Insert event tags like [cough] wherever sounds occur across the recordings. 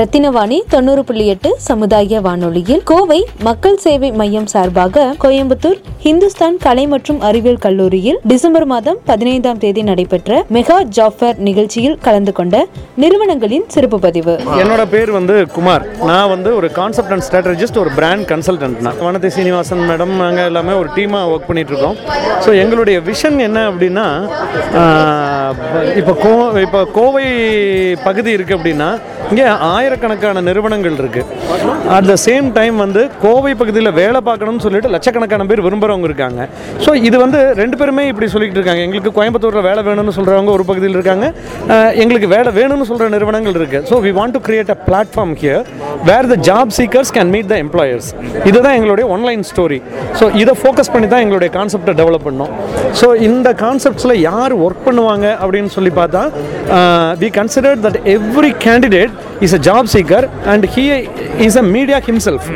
ரத்தினவாணி தொண்ணூறு புள்ளி எட்டு சமுதாய வானொலியில் கோவை மக்கள் சேவை மையம் சார்பாக கோயம்புத்தூர் ஹிந்துஸ்தான் கலை மற்றும் அறிவியல் கல்லூரியில் டிசம்பர் மாதம் பதினைந்தாம் தேதி நடைபெற்ற மெகா ஜாஃபர் நிகழ்ச்சியில் கலந்து கொண்ட நிறுவனங்களின் சிறப்பு பதிவு. என்னோட பேர் வந்து குமார். நான் வந்து ஒரு கான்செப்ட் அண்ட் ஸ்ட்ராட்டஜிஸ்ட் ஒரு பிராண்ட் கன்சல்டன்ட் நான். வனதி சீனிவாசன் மேடம் நாங்கள் எல்லாமே ஒரு டீமாக ஒர்க் பண்ணிட்டு இருக்கோம் ஸோ எங்களுடைய விஷன் என்ன அப்படின்னா இப்போ கோ இப்போ கோவை பகுதி இருக்குது அப்படின்னா இங்கே ஆயிரக்கணக்கான நிறுவனங்கள் இருக்குது அட் த சேம் டைம் வந்து கோவை பகுதியில் வேலை பார்க்கணும்னு சொல்லிட்டு லட்சக்கணக்கான பேர் விரும்புகிறவங்க இருக்காங்க. ஸோ இது வந்து ரெண்டு பேருமே இப்படி சொல்லிக்கிட்டு இருக்காங்க. எங்களுக்கு கோயம்புத்தூரில் வேலை வேணும்னு சொல்கிறவங்க ஒரு பகுதியில் இருக்காங்க. எங்களுக்கு வேலை வேணும்னு சொல்கிற நிறுவனங்கள் இருக்குது so we want to create a platform here where the job seekers can meet the employers இதுதான் எங்களுடைய ஒன்லைன் ஸ்டோரி ஸோ இதை ஃபோக்கஸ் பண்ணி தான் எங்களுடைய கான்செப்டை டெவலப் பண்ணோம். ஸோ இந்த கான்செப்ட்ஸில் யார் ஒர்க் பண்ணுவாங்க அப்படின்னு சொல்லி பார்த்தா we consider that every candidate is a job seeker and he is a media himself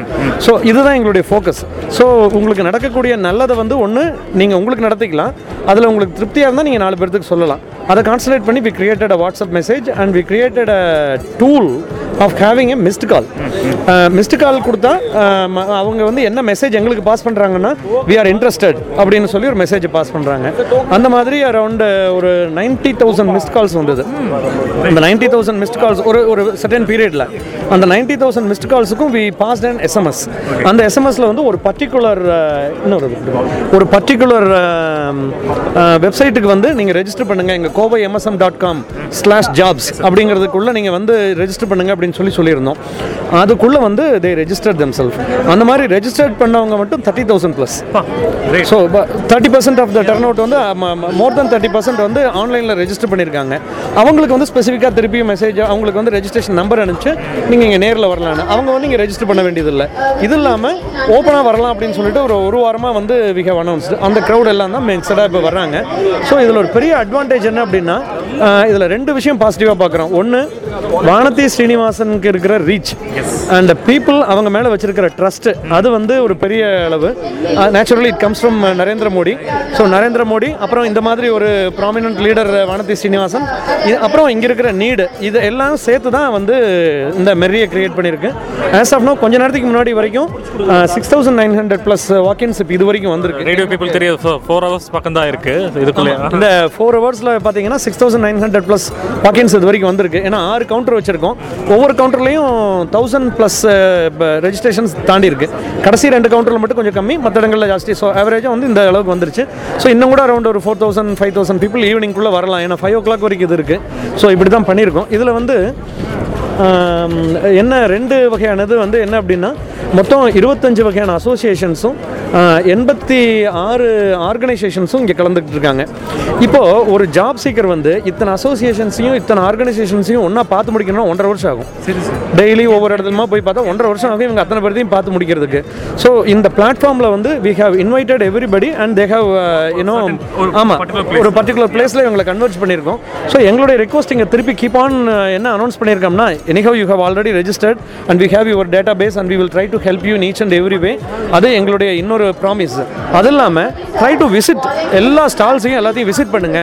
so இதுதான் எங்களுடைய ஃபோக்கஸ் ஸோ உங்களுக்கு நடக்கக்கூடிய நல்லதை வந்து ஒன்று நீங்கள் உங்களுக்கு நடத்திக்கலாம். அதில் உங்களுக்கு திருப்தியாக இருந்தால் நீங்கள் நாலு பேர்த்துக்கு சொல்லலாம். அதை கான்சன்ட்ரேட் பண்ணி we created a WhatsApp message and we created a tool of having a missed call missed call கொடுத்தா ம- அவங்க வந்து என்ன மெசேஜ் எங்களுக்கு பாஸ் பண்ணுறாங்கன்னா வி ஆர் இன்ட்ரெஸ்டட் அப்படின்னு சொல்லி ஒரு மெசேஜ் பாஸ் பண்ணுறாங்க அந்த மாதிரி அரௌண்ட் ஒரு நைன்டி தௌசண்ட் மிஸ்ட் கால்ஸ் வந்தது. அந்த நைன்டி தௌசண்ட் மிஸ்ட் கால்ஸ் ஒரு ஒரு சர்டன் பீரியடில் அந்த நைன்டி தௌசண்ட் மிஸ்ட் கால்ஸுக்கும் வி பாஸ்ட் அண்ட் எஸ்எம்எஸ் அந்த எஸ்எம்எஸ்ல வந்து ஒரு பர்டிகுலர் இன்னொரு ஒரு பர்டிகுலர் வெப்சைட்டுக்கு வந்து நீங்கள் ரெஜிஸ்டர் பண்ணுங்க எங்கள் Kovai MSM dot com slash jobs அப்படிங்கிறதுக்குள்ளே நீங்கள் வந்து ரெஜிஸ்டர் பண்ணுங்க அப்படின்னு சொல்லி சொல்லியிருந்தோம். அதுக்குள்ளே வந்து தே ரெஜிஸ்டர் தெம் செல்ஃப் அந்த மாதிரி ரெஜிஸ்டர்ட் பண்ணவங்க மட்டும் thirty thousand plus so thirty percent of the turn out வந்து மோர் தென் தேர்ட்டி பர்சன்ட் வந்து ஆன்லைனில் ரெஜிஸ்டர் பண்ணியிருக்காங்க. அவங்களுக்கு வந்து ஸ்பெசிஃபிக்காக திருப்பி மெசேஜ் அவங்களுக்கு வந்து ரெஜிஸ்ட்ரேஷன் நம்பர் அனுப்பிச்சு நீங்கள் இங்கே நேரில் வரலான்னு. அவங்க வந்து இங்கே ரெஜிஸ்டர் பண்ண வேண்டியதில்லை. இது இல்லாமல் ஓப்பனாக வரலாம் அப்படின்னு சொல்லிட்டு ஒரு ஒரு வாரமாக வந்து வி ஹவ் அனௌன்ஸ்டு அந்த க்ரௌட் எல்லாம் தான் மிக்சடாக இப்போ வர்றாங்க. ஸோ இதில் ஒரு பெரிய அட்வான்டேஜ் என்ன அப்படின்னா இதில் ரெண்டு விஷயம் பாசிட்டிவாக பார்க்குறோம். ஒன்று வானதி ஸ்ரீனிவாசனுக்கு இருக்கிற ரீச் அண்ட் பீப்புள் அவங்க மேலே வச்சிருக்கிற ட்ரஸ்ட் அது வந்து ஒரு பெரிய அளவு. Naturally it comes from Narendra Modi. So Narendra Modi அப்புறம் இந்த மாதிரி ஒரு ப்ராமினன்ட் லீடர் வானதி ஸ்ரீனிவாசன். அப்புறம் இங்கே இருக்கிற நீடு இது எல்லாம் சேர்த்து தான் வந்து இந்த மெரியை கிரியேட் பண்ணியிருக்கு. ஆஸ் ஆஃப் நோ கொஞ்ச நேரத்துக்கு முன்னாடி வரைக்கும் six thousand nine hundred plus walkins இது வரைக்கும் வந்திருக்கு. ரேடியோ பீப்புள் தெரியாது. ஃபோர் ஹவர்ஸ் பக்கம் தான் இருக்கு. இதுக்குள்ளே இந்த ஃபோர் ஹவர்ஸில் பார்த்தீங்கன்னா six thousand nine hundred plus walkins இது வரைக்கும் வந்திருக்கு. ஏன்னா ஆறு கவுண்டர் வச்சுருக்கோம். ஒவ்வொரு கவுண்டர்லையும் தௌசண்ட் ப்ளஸ் ரெஜிஸ்ட்ரேஷன்ஸ் தாண்டி இருக்கு. கடைசி ரெண்டு கவுண்டரில் மட்டும் கொஞ்சம் கம்மி. மற்ற இடங்களில் ஜாஸ்தி. ஸோ ஆவரேஜாக வந்து இந்த அளவுக்கு வந்துருச்சு. ஸோ இன்னும் கூட அரௌண்ட் ஒரு four thousand five thousand people ஈவினிங்குள்ளே வரலாம். ஏன்னா ஃபைவ் ஓ கிளாக் வரைக்கும் இது இருக்குது ஸோ இப்படி தான் பண்ணியிருக்கோம். இதில் வந்து என்ன ரெண்டு வகையானது வந்து என்ன அப்படின்னா மொத்தம் இருபத்தஞ்சு வகையான அசோசியேஷன்ஸும் எண்பத்தி ஆறு ஆர்கனைசேஷன்ஸும் இங்கே கலந்துக்கிட்டு இருக்காங்க இப்போது ஒரு ஜாப் சீக்கர் வந்து இத்தனை அசோசியேஷன்ஸையும் இத்தனை ஆர்கனைசேஷன்ஸையும் ஒன்றா பார்த்து முடிக்கணும்னா ஒன்றரை வருஷம் ஆகும். டெய்லி ஒவ்வொரு இடத்துலமா போய் பார்த்தா ஒன்றரை வருஷம் ஆகும் இவங்க அத்தனை பேர்த்தையும் பார்த்து முடிக்கிறதுக்கு. ஸோ இந்த பிளாட்ஃபார்மில் வந்து we have invited everybody and they have you know ஆமாம் ஒரு பர்டிகுலர் பிளேஸில் இவங்களை கன்வெர்ட் பண்ணியிருக்கோம். ஸோ எங்களுடைய ரெக்வஸ்ட் இங்கே திருப்பி கீப் ஆன் என்ன announce பண்ணியிருக்கோம்னா anyhow you have already registered and we have your data base and we will try to help you each and every way அது எங்களுடைய இன்னொரு ப்ராமிஸ் அது இல்லாமல் ட்ரை டு விசிட் எல்லா ஸ்டால்ஸையும் எல்லாத்தையும் விசிட் பண்ணுங்க.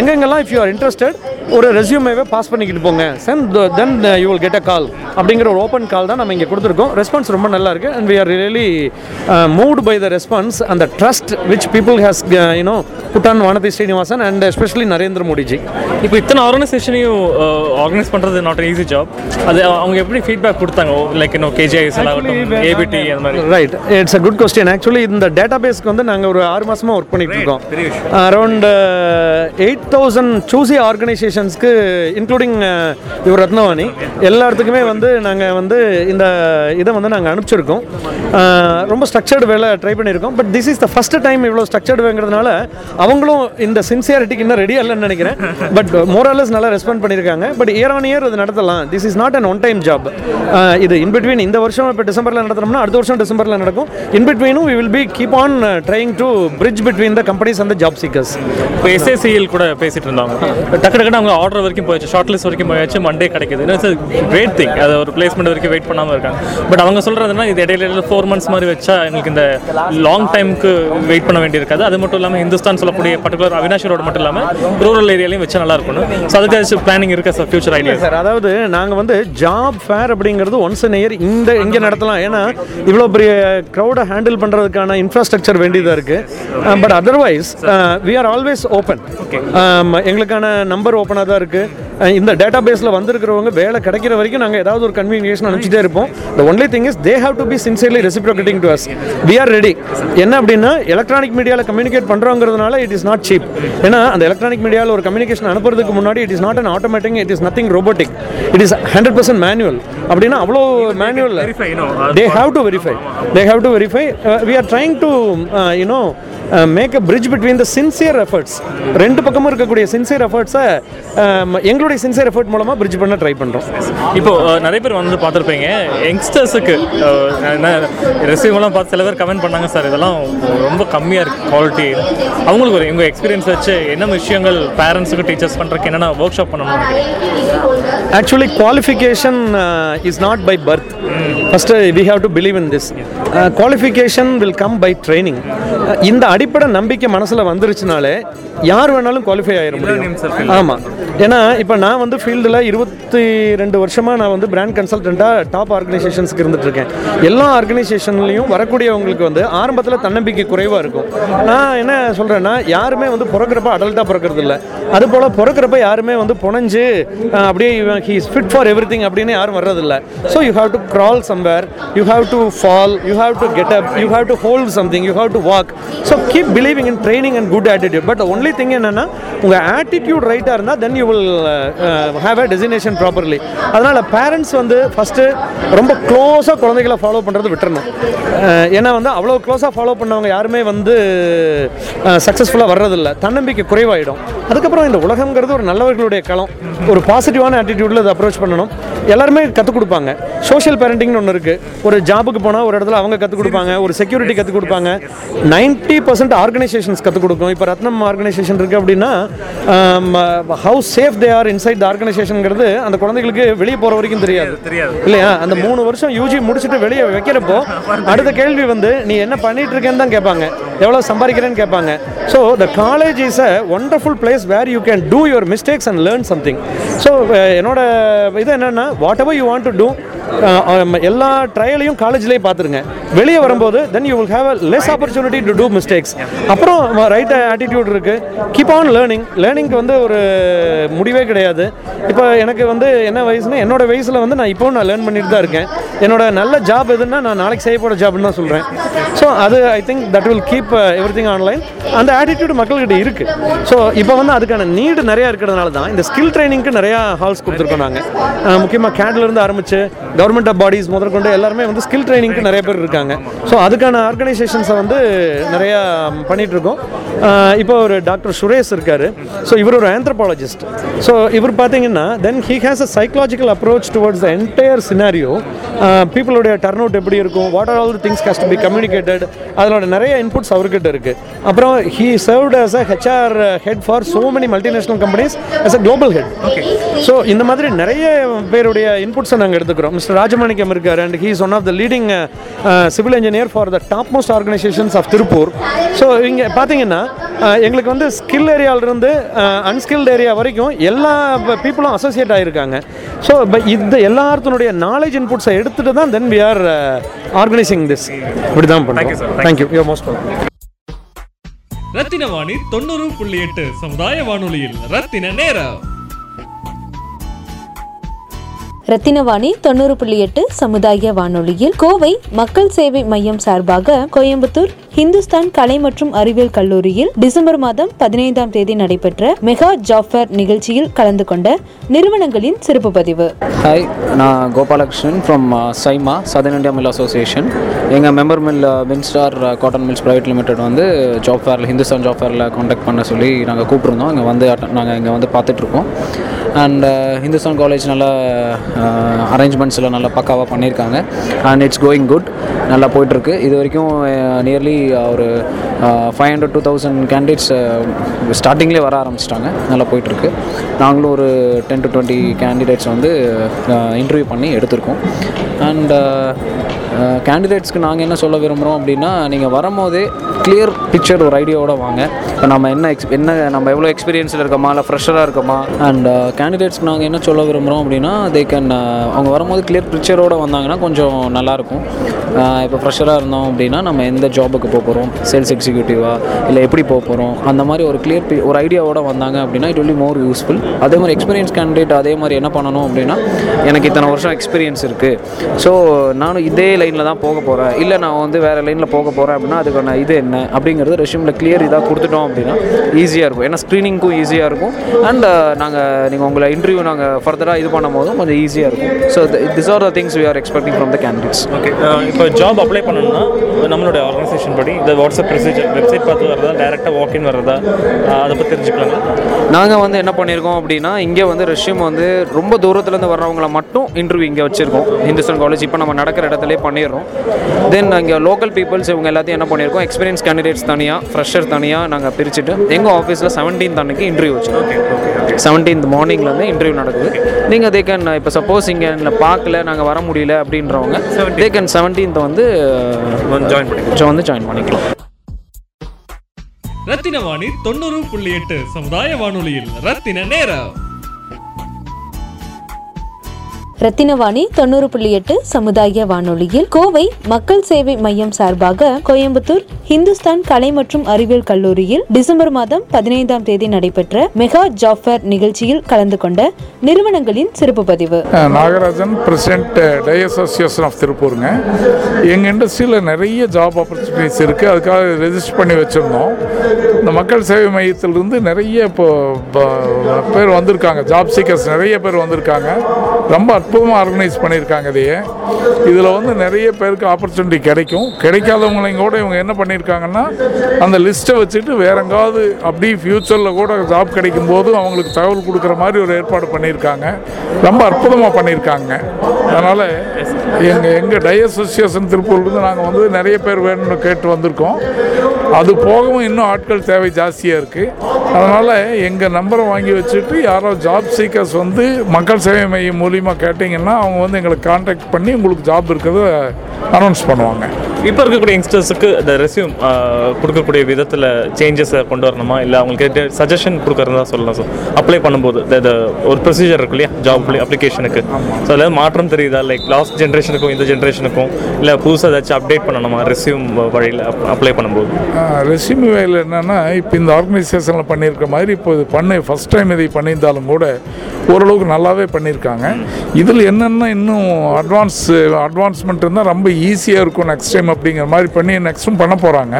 எங்கெங்கெல்லாம் இஃப் யூ ஆர் இன்ட்ரெஸ்டட் ஒரு ரெஸ்யூமேவே பாஸ் பண்ணிக்கிட்டு போங்க. Sen then you will get a call அப்படிங்கிற ஒரு ஓப்பன் கால் தான் நம்ம இங்கே கொடுத்துருக்கோம். ரெஸ்பான்ஸ் ரொம்ப நல்லா இருக்கு. And we are really moved by the response அந்த trust which people has you know put on Vanathi Srinivasan and especially Narendra Modiji இப்போ இத்தனை ஆர்கனைசேஷனையும் ஆர்கனைஸ் பண்ணுறது நாட் ஈஸி ஜாப் அது அவங்க எப்படி ஃபீட்பேக் கொடுத்தாங்க? லைக் இன்னும் கேஜிஐஸ் ஆகட்டும் ஏபிடி அந்த மாதிரி. Right it's a good question actually இந்த டேட்டா பேஸ்க்கு வந்து நாங்கள் ஒரு ஆறு மாசமா ஒர்க் பண்ணிட்டு இருக்கோம். அரௌண்ட் எயிட் தௌசண்ட் சூசி ஆர்கனைசேஷன்ஸ்க்கு இன்க்ளூடிங் இவர் ரத்னவாணி. எல்லா இடத்துக்குமே வந்து நாங்கள் வந்து இந்த இதை வந்து நாங்கள் அனுப்பிச்சிருக்கோம். அஹ், ரொம்ப ஸ்ட்ரக்சர்டு வேலை ட்ரை பண்ணியிருக்கோம் but this is the first time இவ்வளோ ஸ்ட்ரக்சர்டு வேங்கிறதுனால அவங்களும் இந்த சின்சியாரிட்டிக்கு இன்னும் ரெடியாக இல்லைன்னு நினைக்கிறேன். பட் மோரலஸ் நல்லா ரெஸ்பாண்ட் பண்ணியிருக்காங்க பட் இயர் ஆன் இயர் இது நடத்தலாம். This is not an one time job இது இன் பிட்வீன் இந்த வருஷம் இப்போ டிசம்பரில் நடத்துனோம்னா அடுத்த வருஷம் டிசம்பரில் நடக்கும். In பிட்வீனும் we will be keep on trying to bridge between the companies and job seekers இப்போ எஸ்ஏசிஎல் கூட பேசிட்டு இருந்தாங்க டக்கு டக்குன்னு அவங்க ஆர்டர் வரைக்கும் போயிடுச்சு ஷார்ட் லிஸ்ட் வரைக்கும் போயாச்சு மண்டே கிடைக்குது. இட்ஸ் கிரேட் திங் அது ஒரு பிளேஸ்மெண்ட் வரைக்கும் வெயிட் பண்ணாமல் இருக்காங்க. பட் அவங்க சொல்கிறதுனா இது இடையில இடையில ஃபோர் மந்த்ஸ் மாதிரி வச்சா எங்களுக்கு இந்த லாங் டைமுக்கு வெயிட் பண்ண வேண்டியிருக்காது. அது மட்டும் இல்லாமல் ஹிந்துஸ்தான் சொல்லக்கூடிய பர்டிகுலர் அவினாஷி ரோடு மட்டும் இல்லாமல் ரூரல் ஏரியாலையும் வச்சா நல்லா இருக்கணும் ஸோ அதுக்கு பிளானிங் இருக்கா சார் ஃபியூச்சர் ஐடியா சார் அதாவது நாங்கள் வந்து ஜாப் ஃபேர் அப்படிங்கிறது ஒன்ஸ் இயர் இந்த இங்கே நடத்தலாம். ஏன்னா இவ்வளோ பெரிய க்ரௌடை ஹேண்டில் பண்ணுறதுக்கான இன்ஃப்ராஸ்ட்ரக்சர் வேண்டியதாக இருக்குது but otherwise we are always open எங்களுக்கான நம்பர் ஓப்பனாக தான் இருக்குது இந்த டேட்டா பேஸில் வந்திருக்கிறவங்க வேலை கிடைக்கிற வரைக்கும் நாங்கள் ஏதாவது ஒரு கன்வீனியேஷன் அனுப்பிச்சிட்டே இருப்போம். The only thing is they have to be sincerely reciprocating to us we are ready என்ன அப்படின்னா எலக்ட்ரானிக் மீடியாவில் கம்யூனிகேட் பண்ணுறோங்கிறதுனால இட் இஸ் நாட் சீப் ஏன்னா அந்த எலக்ட்ரானிக் மீடியாவில் ஒரு கம்யூனிகேஷன் அனுப்புறதுக்கு முன்னாடி it is not an automatic it is nothing robotic it is hundred percent manual அப்படின்னா அவ்வளோ manual they have to verify they have to verify we are trying to you know make a bridge between the sincere efforts ரெண்டு பக்கமும் இருக்கக்கூடிய sincere எஃபர்ட்ஸை எங்களுடைய sincere effort மூலமாக bridge பண்ண try பண்ணுறோம் இப்போ அஹ், நிறைய பேர் வந்து பார்த்துருப்பீங்க. யங்ஸ்டர்ஸுக்கு ரெசியூமெல்லாம் பார்த்து சில பேர் கமெண்ட் பண்ணாங்க சார் இதெல்லாம் ரொம்ப கம்மியாக இருக்குது குவாலிட்டி அவங்களுக்கு ஒரு உங்கள் எக்ஸ்பீரியன்ஸ் வச்சு என்ன விஷயங்கள் பேரண்ட்ஸுக்கு டீச்சர்ஸ் பண்ணுறதுக்கு என்னென்ன ஒர்க் ஷாப் நினைக்கிறீங்க actually qualification is not by birth first we have to believe in this qualification will come by training இந்த அடிப்படை நம்பிக்கை மனசில் வந்துருச்சுனாலே யார் வேணாலும் குவாலிஃபை ஆயிட முடியும். ஆமாம் ஏன்னா இப்போ நான் வந்து ஃபீல்டில் இருபத்தி ரெண்டு வருஷமாக நான் வந்து பிராண்ட் கன்சல்டண்ட்டாக டாப் ஆர்கனைசேஷன்ஸ்க்கு இருந்துட்டு இருக்கேன். எல்லா ஆர்கனைசேஷன்லையும் வரக்கூடியவங்களுக்கு வந்து ஆரம்பத்தில் தன்னம்பிக்கை குறைவாக இருக்கும். நான் என்ன சொல்கிறேன்னா யாருமே வந்து பிறக்கிறப்ப அடல்ட்டாக பிறக்கிறது இல்லை. அதுபோல் பிறக்கிறப்ப யாருமே வந்து புனைஞ்சு அப்படியே he is fit for everything அப்படின்னு யாரும் வர்றதில்ல so you have to crawl somewhere. You have to fall. You have to get up. You have to hold something. You have to walk. So keep believing in training and good attitude. But the only thing என்னன்னா உங்க attitude ரைட்டாக இருந்தால் then you will have a designation properly அதனால் அதனால parents வந்து first ரொம்ப க்ளோஸாக குழந்தைகளை ஃபாலோ பண்ணுறது விட்டுறணும். ஏன்னா வந்து அவ்வளோ க்ளோஸாக ஃபாலோ பண்ணவங்க யாருமே வந்து சக்ஸஸ்ஃபுல்லாக வர்றதில்ல. தன்னம்பிக்கை குறைவாயிடும். அதுக்கப்புறம் இந்த உலகங்கிறது ஒரு நல்லவர்களுடைய களம். ஒரு பாசிட்டிவான ஆட்டிடியூடில் இதை அப்ரோச் பண்ணணும். எல்லாருமே கற்றுக் கொடுப்பாங்க. சோஷியல் பேரண்டிங்னு ஒன்று இருக்குது ஒரு ஜாபுக்கு போனால் ஒரு இடத்துல அவங்க கற்றுக் கொடுப்பாங்க. ஒரு செக்யூரிட்டி கற்றுக் கொடுப்பாங்க. நைன்ட்டி பர்சன்ட் ஆர்கனைசேஷன்ஸ் கற்றுக் கொடுக்கும். இப்போ ரத்னம் ஆர்கனைசேஷன் இருக்குது அப்படின்னா how safe they are inside the ஆர்கனைசேஷனுங்கிறது அந்த குழந்தைகளுக்கு வெளியே போகிற வரைக்கும் தெரியாது. இல்லையா? அந்த மூணு வருஷம் யூஜி முடிச்சுட்டு வெளியே வைக்கிறப்போ [laughs] அடுத்த கேள்வி வந்து நீ என்ன பண்ணிட்டு இருக்கேன்னு தான் கேட்பாங்க. எவ்வளோ சம்பாதிக்கிறேன்னு கேட்பாங்க. So the college is a wonderful place where you can do your mistakes and learn something so என்னோட இது என்னென்னா whatever you want to do எல்லா ட்ரையலையும் காலேஜ்லேயே பார்த்துருங்க. வெளியே வரும்போது then you will have a less opportunity to do mistakes அப்புறம் ரைட் ஆட்டிடியூட் இருக்குது கீப் ஆன் லேர்னிங் லேர்னிங்க்கு வந்து ஒரு முடிவே கிடையாது. இப்போ எனக்கு வந்து என்ன வயசுனா என்னோட வயசில் வந்து நான் இப்போ நான் லேர்ன் பண்ணிட்டு தான் இருக்கேன். என்னோட நல்ல ஜாப் எதுன்னா நான் நாளைக்கு செய்ய போகிற ஜாப்னு தான் சொல்கிறேன் ஸோ அது I think that will keep everything online அந்த ஆட்டிடியூட் மக்கள்கிட்ட இருக்குது ஸோ இப்போ வந்து அதுக்கான நீடு நிறையா இருக்கிறதுனால தான் இந்த ஸ்கில் ட்ரைனிங்க்கு நிறையா ஹால்ஸ் கொடுத்துருக்கோம் நாங்கள் முக்கியமாக கேட்லேருந்து ஆரம்பித்து கவர்மெண்ட் ஆஃப் பாடிஸ் முதற்கொண்டு எல்லாருமே வந்து ஸ்கில் ட்ரைனிங்க்கு நிறைய பேர் இருக்காங்க. ஸோ அதுக்கான ஆர்கனைசேஷன்ஸை வந்து நிறையா அஹ் இப்போ ஒரு டாக்டர் சுரேஷ் இருக்காரு. ஸோ இவர் ஒரு ஆந்த்ரபாலஜிஸ்ட் ஸோ இவர் பார்த்தீங்கன்னா then he has a psychological approach towards the entire scenario பீப்புளுடைய turn out எப்படி இருக்கும்? What are all the things has to be communicated அதனோட நிறைய இன்புட்ஸ் அவர்கிட்ட இருக்கு. அப்புறம் he served as a HR head for so many multinational companies as a global head. So இந்த மாதிரி நிறைய பேருடைய இன்புட்ஸை நாங்கள் எடுத்துக்கிறோம். மிஸ்டர் ராஜமாணிக்கம் இருக்கார் and he is one of the leading civil engineer for the top most organisations of Tiruppur so இங்கே பார்த்தீங்கன்னா எங்களுக்கு வந்து ஸ்கில் ஏரியாவிலிருந்து அன்ஸ்கில்ட் ஏரியா வரைக்கும் எல்லா பீப்புளும் அசோசியேட் ஆகியிருக்காங்க ஸோ இந்த எல்லாத்தினுடைய நாலேஜ் இன்புட்ஸை எடுத்துகிட்டு தான் then we are organising this இப்படி தான் Thank you, sir. பண்ணுறோம் thank you you most welcome Rathina Vani தொண்ணூறு புள்ளி எட்டு சமுதாய வானொலியில் ரத்தின நேரம். ரத்தினவாணி தொண்ணூறு புள்ளி எட்டு சமுதாய வானொலியில் கோவை மக்கள் சேவை மையம் சார்பாக கோயம்புத்தூர் ஹிந்துஸ்தான் கலை மற்றும் அறிவியல் கல்லூரியில் டிசம்பர் மாதம் பதினைந்தாம் தேதி நடைபெற்ற மெகா ஜாஃபர் நிகழ்ச்சியில் கலந்து கொண்ட நிறுவனங்களின் சிறப்பு பதிவு. ஹாய் நான் Gopalakrishnan from SIMA Southern India mill association எங்கள் member mill மின்ஸ்டார் cotton mills private limited வந்து ஜாப் ஃபேரில் ஹிந்துஸ்தான் ஜாப் ஃபேரில் காண்டாக்ட் பண்ண சொல்லி நாங்கள் கூப்பிட்ருந்தோம் இங்கே வந்து நாங்கள் இங்கே வந்து பார்த்துட்ருக்கோம் அண்ட் ஹிந்துஸ்தான் uh, காலேஜ் நல்லா uh, அரேஞ்ச்மெண்ட்ஸில் நல்லா பக்காவாக பண்ணியிருக்காங்க. அண்ட் இட்ஸ் கோயிங் குட் நல்லா போயிட்டுருக்கு. இது வரைக்கும் uh, நியர்லி ஒரு five hundred to thousand candidates ஸ்டார்டிங்லேயே வர ஆரம்பிச்சிட்டாங்க. நல்லா போயிட்டுருக்கு. நாங்களும் ஒரு டென் டு டுவெண்ட்டி கேண்டிடேட்ஸ் வந்து இன்டர்வியூ பண்ணி எடுத்திருக்கோம். அண்ட் கேண்டிடேட்ஸ்க்கு நாங்கள் என்ன சொல்ல விரும்புகிறோம் அப்படின்னா நீங்கள் வரும்போதே கிளியர் பிக்சர் ஒரு ஐடியாவோட வாங்க. இப்போ நம்ம என்ன எக்ஸ் என்ன நம்ம எவ்வளோ எக்ஸ்பீரியன்ஸில் இருக்கோமா இல்லை ஃப்ரெஷராக இருக்கோமா? அண்ட் கேண்டிடேட்ஸ்க்கு நாங்கள் என்ன சொல்ல விரும்புகிறோம் அப்படின்னா தே கேன் அவங்க வரும்போது கிளியர் பிக்சரோடு வந்தாங்கன்னா கொஞ்சம் நல்லாயிருக்கும். இப்போ ஃப்ரெஷராக இருந்தோம் அப்படின்னா நம்ம எந்த ஜாபுக்கு போக போகிறோம் சேல்ஸ் எக்ஸிக்யூட்டிவாக இல்லை எப்படி போக போகிறோம் அந்த மாதிரி ஒரு கிளியர் ஒரு ஐடியாவோட வந்தாங்க அப்படின்னா இட் வில் மோர் யூஸ்ஃபுல் அதே மாதிரி எக்ஸ்பீரியன்ஸ் கேண்டிடேட் அதே மாதிரி என்ன பண்ணணும் அப்படின்னா எனக்கு இத்தனை வருஷம் எக்ஸ்பீரியன்ஸ் இருக்குது ஸோ நானும் இதே லைனில் தான் போக போகிறேன் இல்லை நான் வந்து வேறு லைனில் போக போகிறேன் அப்படின்னா அதுக்கான இது என்ன அப்படிங்கிறது ரெஷ்யூமில் கிளியர் இதாக கொடுத்துட்டோம் அப்படின்னா ஈஸியாக இருக்கும். ஏன்னா ஸ்க்ரீனிங்க்கும் ஈஸியாக இருக்கும். அண்ட் நாங்கள் நீங்கள் உங்களை இன்டர்வியூ நாங்கள் ஃபர்தராக இது பண்ணும் போதும் கொஞ்சம் ஈஸியாக இருக்கும். So this are the things we are expecting from the candidates okay இப்போ ஜாப் அப்ளை பண்ணணும்னா நம்மளுடைய ஆர்கனைசேஷன் படி இந்த வாட்ஸ்அப் ப்ரொசீஜர் வெப்சைட் பார்த்து வர்றதா டேரெக்டாக வாக்கின் வர்றதா அஹ் அதை பற்றி தெரிஞ்சுக்கலாங்க நாங்கள் வந்து என்ன பண்ணியிருக்கோம் அப்படின்னா இங்கே வந்து ரெஷ்யூம் வந்து ரொம்ப தூரத்துலேருந்து வர்றவங்கள மட்டும் இன்டர்வியூ இங்கே வச்சுருக்கோம். ஹிந்துஸ்தான் காலேஜ் இப்போ நம்ம நடக்கிற இடத்துலே பண்ணிடுறோம். தென் இங்கே லோக்கல் பீப்புள்ஸ் இவங்க எல்லாத்தையும் என்ன பண்ணியிருக்கோம்? எக்ஸ்பீரியன்ஸ் கேண்டிடேட்ஸ் தனியாக ஃப்ரெஷர் தனியாக நாங்கள் பிரிச்சுட்டு எங்கள் ஆஃபீஸில் செவன்டீன்த் அன்னைக்கு இன்டர்வியூ வச்சுருக்கோம் செவன்டீன்த் மார்னிங்லேருந்து இன்டர்வியூ நடக்குது. நீங்கள் தே கேன் இப்போ சப்போஸ் இங்கே பார்க்கல நாங்கள் வர முடியல அப்படின்றவங்க தே கேன் செவன்டீன்த் வந்து ஜாயின் பண்ணி வந்து ஜாயின் பண்ணிக்கலாம். ரத்தின வாணி தொண்ணூறு புள்ளி எட்டு சமுதாய வானொலியில் ரத்தின நேரம். ரத்தினவாணி தொண்ணூறு புள்ளி எட்டு சமுதாய வானொலியில் கோவை மக்கள் சேவை மையம் சார்பாக கோயம்புத்தூர் ஹிந்துஸ்தான் கலை மற்றும் அறிவியல் கல்லூரியில் டிசம்பர் மாதம் பதினைந்தாம் தேதி நடைபெற்ற மெகா ஜாஃபர் நிகழ்ச்சியில் கலந்து கொண்ட நிறுவனங்களின் சிறப்பு பதிவு. Nagarajan president tie association of திருப்பூருங்க எங்கள் இண்டஸ்ட்ரியில் நிறைய ஜாப் ஆப்பர்ச்சுனிட்டிஸ் இருக்குது அதுக்காக ரெஜிஸ்டர் பண்ணி வச்சுருந்தோம். இந்த மக்கள் சேவை மையத்திலிருந்து நிறைய இப்போ பேர் வந்திருக்காங்க. ஜாப் சீக்கர்ஸ் நிறைய பேர் வந்திருக்காங்க. ரொம்ப அற்புதமாக ஆர்கனைஸ் பண்ணியிருக்காங்க இதையே. இதில் வந்து நிறைய பேருக்கு ஆப்பர்ச்சுனிட்டி கிடைக்கும். கிடைக்காதவங்களையும் கூட இவங்க என்ன பண்ணியிருக்காங்கன்னா அந்த லிஸ்ட்டை வச்சுட்டு வேற எங்காவது அப்படி ஃப்யூச்சரில் கூட ஜாப் கிடைக்கும் போது அவங்களுக்கு தகவல் கொடுக்குற மாதிரி ஒரு ஏற்பாடு பண்ணியிருக்காங்க. ரொம்ப அற்புதமாக பண்ணியிருக்காங்க. அதனால் எங்கள் எங்கள் டை அசோசியேஷன் திருப்பூர்லேருந்து நாங்கள் வந்து நிறைய பேர் வேணும்னு கேட்டு வந்திருக்கோம். அது போகவும் இன்னும் ஆட்கள் தேவை ஜாஸ்தியாக இருக்குது அதனால் எங்கள் நம்பரை வாங்கி வச்சுட்டு யாரோ ஜாப் சீக்கர்ஸ் வந்து மக்கள் சேவை மையம் மூலியமாக கேட்டிங்கன்னா அவங்க வந்து எங்களை காண்டாக்ட் பண்ணி உங்களுக்கு ஜாப் இருக்கிறத அனௌன்ஸ் பண்ணுவாங்க. இப்போ இருக்கக்கூடிய யங்ஸ்டர்ஸுக்கு இந்த ரெஸ்யூம் கொடுக்கக்கூடிய விதத்தில் சேஞ்சஸை கொண்டு வரணுமா? இல்லை அவங்களுக்கு சஜஷன் கொடுக்கறதா சொல்லலாம் சார் அப்ளை பண்ணும்போது இந்த- ஒரு ப்ரொசீஜர் இருக்கு இல்லையா? ஜாப் அப்ளிகேஷனுக்கு ஸோ அதில் மாற்றம் தெரியுதா? லைக் லாஸ்ட் ஜென்ரேஷனுக்கும் இந்த ஜென்ரேஷனுக்கும் இல்லை புதுசாக ஏதாச்சும் அப்டேட் பண்ணணுமா? ரெஸ்யூம் வழியில் அப்ளை பண்ணும்போது. ரெசிமி வேலை என்னென்னா இப்போ இந்த ஆர்கனைசேஷனில் பண்ணியிருக்க மாதிரி இப்போ இது பண்ணி ஃபஸ்ட் டைம் இதை பண்ணியிருந்தாலும் கூட ஓரளவுக்கு நல்லாவே பண்ணியிருக்காங்க. இதில் என்னென்ன இன்னும் அட்வான்ஸ் அட்வான்ஸ்மெண்ட் இருந்தால் ரொம்ப ஈஸியாக இருக்கும் நெக்ஸ்ட் டைம் அப்படிங்கிற மாதிரி பண்ணி நெக்ஸ்ட்டும் பண்ண போகிறாங்க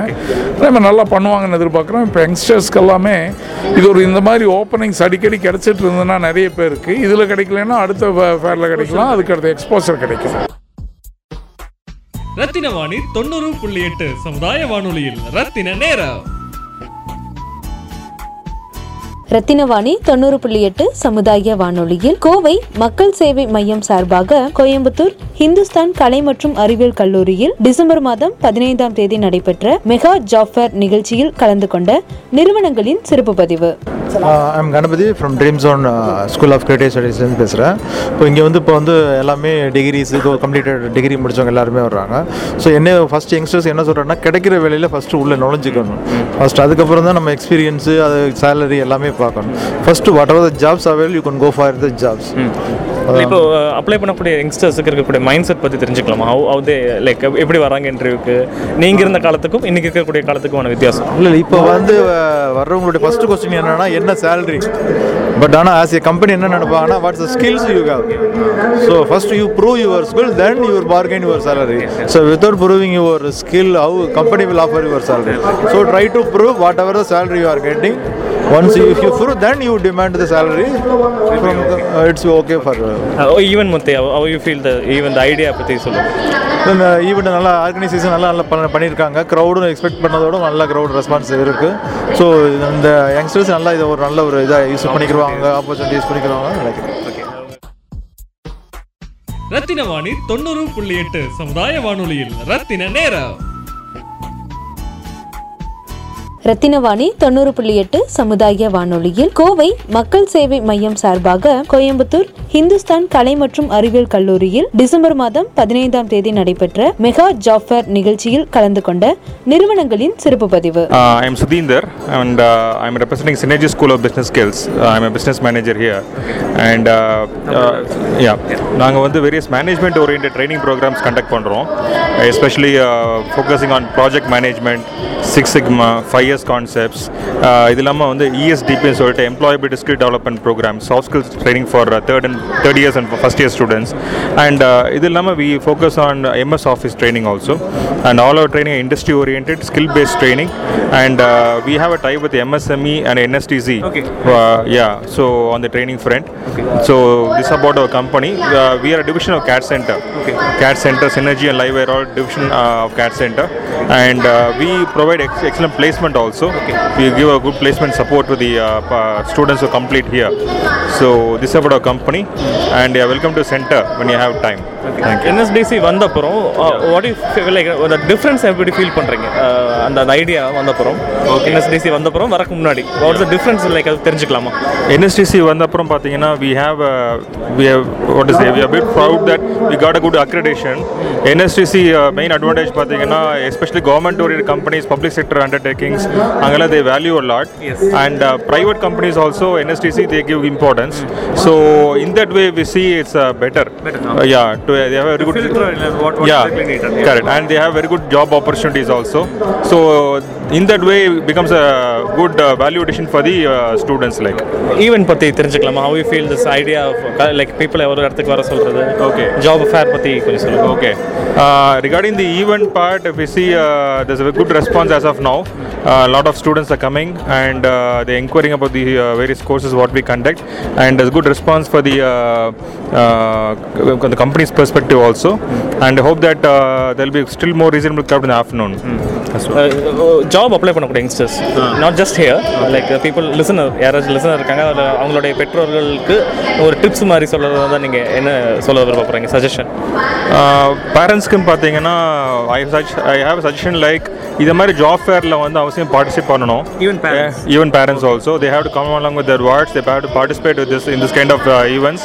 நம்ம நல்லா பண்ணுவாங்கன்னு எதிர்பார்க்குறோம். இப்போ யங்ஸ்டர்ஸ்க்கு எல்லாமே இது ஒரு இந்த மாதிரி ஓப்பனிங்ஸ் அடிக்கடி கிடைச்சிட்டு இருந்ததுன்னா நிறைய பேருக்கு. இதில் கிடைக்கலன்னா அடுத்த ஃபேரில் கிடைக்கலாம். அதுக்கு அடுத்த எக்ஸ்போசர் கிடைக்கும். ரத்தின வாணி தொண்ணூறு புள்ளி எட்டு சமுதாய வானொலியில் ரத்தின நேரம். ரத்தினவாணி தொண்ணூறு புள்ளி எட்டு சமுதாய வானொலியில் கோவை மக்கள் சேவை மையம் சார்பாக கோயம்புத்தூர் ஹிந்துஸ்தான் கலை மற்றும் அறிவியல் கல்லூரியில் டிசம்பர் மாதம் பதினைந்தாம் தேதி நடைபெற்ற மெகா ஜாஃபர் நிகழ்ச்சியில் கலந்து கொண்ட நிறுவனங்களின் சிறப்பு பதிவு. I'm Ganapathi from Dream Zone School of Creative ஸ்டடீஸ்லேருந்து பேசுகிறேன் இப்போ இங்கே வந்து இப்போ வந்து எல்லாமே டிகிரிஸ் இது கம்ப்ளீட்டட் டிகிரி முடித்தவங்க எல்லாருமே வர்றாங்க. ஸோ என்ன ஃபஸ்ட் யங்ஸ்டர்ஸ் என்ன சொல்கிறேன்னா கிடைக்கிற வேலையில் ஃபஸ்ட்டு உள்ளே நுழைஞ்சிக்கணும். ஃபஸ்ட் அதுக்கப்புறம் தான் நம்ம எக்ஸ்பீரியன்ஸு அது சேலரி எல்லாமே பார்க்கணும். First whatever the jobs avail you can go for the jobs இப்போ அப்ளை பண்ணக்கூடிய யங்ஸ்டர்ஸுக்கு இருக்கக்கூடிய மைண்ட் செட் பற்றி தெரிஞ்சுக்கலாமா ஹவு ஹவு தே லைக் எப்படி வராங்க இன்டர்வியூக்கு நீங்கள் இருந்த காலத்துக்கும் இன்னைக்கு இருக்கக்கூடிய காலத்துக்குமான வித்தியாசம்? இல்லை இப்போ வந்து அஹ், வர்றவங்களுடைய ஃபர்ஸ்ட் கொஸ்டின் என்னன்னா என்ன சேலரி பட் ஆனால் ஆஸ் ஏ கம்பெனி என்ன நினைப்பாங்கன்னா what's skills you have so first you prove your skill then your bargain your salary so without proving your skill how company will offer your salary so try to prove whatever the salary you are getting once you you prove then you demand the salary from it's okay for even மொத்தே how you feel the even the idea பற்றி சொல்லுங்கள் event நல்லா organisation நல்லா நல்லா பண்ண பண்ணியிருக்காங்க க்ரௌடும் expect பண்ணதோட நல்ல crowd response இருக்குது ஸோ இந்த யங்ஸ்டர்ஸ் நல்லா இதை ஒரு நல்ல ஒரு இதாக யூஸ் பண்ணிக்கிறவாங்க ஆப்பர்ச்சுனிட்டி யூஸ் பண்ணிக்கிறவாங்க நினைக்கிறேன். ரத்தின வாணி தொண்ணூறு புள்ளி எட்டு சமுதாய வானொலியில் ரத்தின நேரம். ரத்தினவாணி தொண்ணூறு புள்ளி எட்டு சமுதாய வானொலியில் கோவை மக்கள் சேவை மையம் சார்பாக கோயம்புத்தூர் ஹிந்துஸ்தான் கலை மற்றும் அறிவியல் கல்லூரியில் டிசம்பர் மாதம் பதினைந்தாம் தேதி நடைபெற்ற மெகா ஜாஃபர் நிகழ்ச்சியில் கலந்து கொண்ட நிறுவனங்களின் சிறப்பு பதிவு. I am Sudhinder and I am representing Synergy School of Business Skills I am business manager here and yeah நாங்கள் வந்து various management orient training programmes conduct பண்ணுறோம் especially focusing on project management six sigma five years concepts இது இல்லாமல் வந்து இஎஸ்டிபின்னு சொல்லிட்டு employability skill development programme soft skills training for third and third years and first year students and இது இல்லாமல் we focus on MS office training also and all our training industry oriented skill based training and uh, we have a tie with MSME and NSTZ Okay. uh, yeah so on the training front so this is about our company uh, we are a division of CAT Center Okay. CAT Center Synergy and Live are all division uh, of And uh, we also give a good placement support to the uh, students who complete here. So this is about our company. And yeah, welcome to center when you have time. Thank you. NSDC வந்தப்புறம் what you like அந்த difference எப்படி feel பண்ணுறீங்க அந்த அந்த idea வந்தப்புறம் NSDC வந்தப்புறம் வரக்கு முன்னாடி. வாட்ஸ் த டிஃப்ரென்ஸ் லைக் அது தெரிஞ்சுக்கலாமா? என்எஸ்டிசி வந்த அப்புறம் பார்த்தீங்கன்னா we have we have what is we bit proud that we got a good accreditation NSDC main advantage பார்த்தீங்கன்னா especially government oriented companies public sector undertakings Angala, they value a lot. Yes. And uh, private companies also, NSTC, they give importance. Mm. So in that way, we see it's uh, better. Better. Uh, yeah, to, they have very good. Filter, uh, what, what yeah, correct. And they have very good job opportunities also. So in that way it becomes a good uh, value addition for the uh, students like event பற்றி தெரிஞ்சுக்கலாமா how you feel this idea like people ஒரு இடத்துக்கு வர சொல்கிறது Okay. Job fair பற்றி கொஞ்சம் சொல்லுங்கள் Okay. Uh, regarding the event part, if we see uh, there's a good response as of now. A lot of students are coming and uh, they're inquiring about the uh, various courses what we conduct, and there's good response for the uh, uh, the company's perspective also. And I hope that uh, there'll be still more reasonable crowd in the afternoon. That's all. Job apply பண்ணக்கூடிய youngsters not just here like people listener யாராச்சும் listener இருக்காங்க அதில் அவங்களுடைய பெற்றோர்களுக்கு ஒரு tips மாதிரி சொல்கிறதா தான் நீங்கள் என்ன சொல்ல விருப்பப்படுறீங்க சஜஷன் பேரண்ட்ஸ்க்குன்னு பார்த்தீங்கன்னா I sug I have suggestion like இது மாதிரி ஜாப் ஃபேரில் வந்து அவசியம் பார்ட்டிசிபேட் பண்ணணும் Even parents. even parents also they have to come along with their words they have to participate with this in this kind of uh, events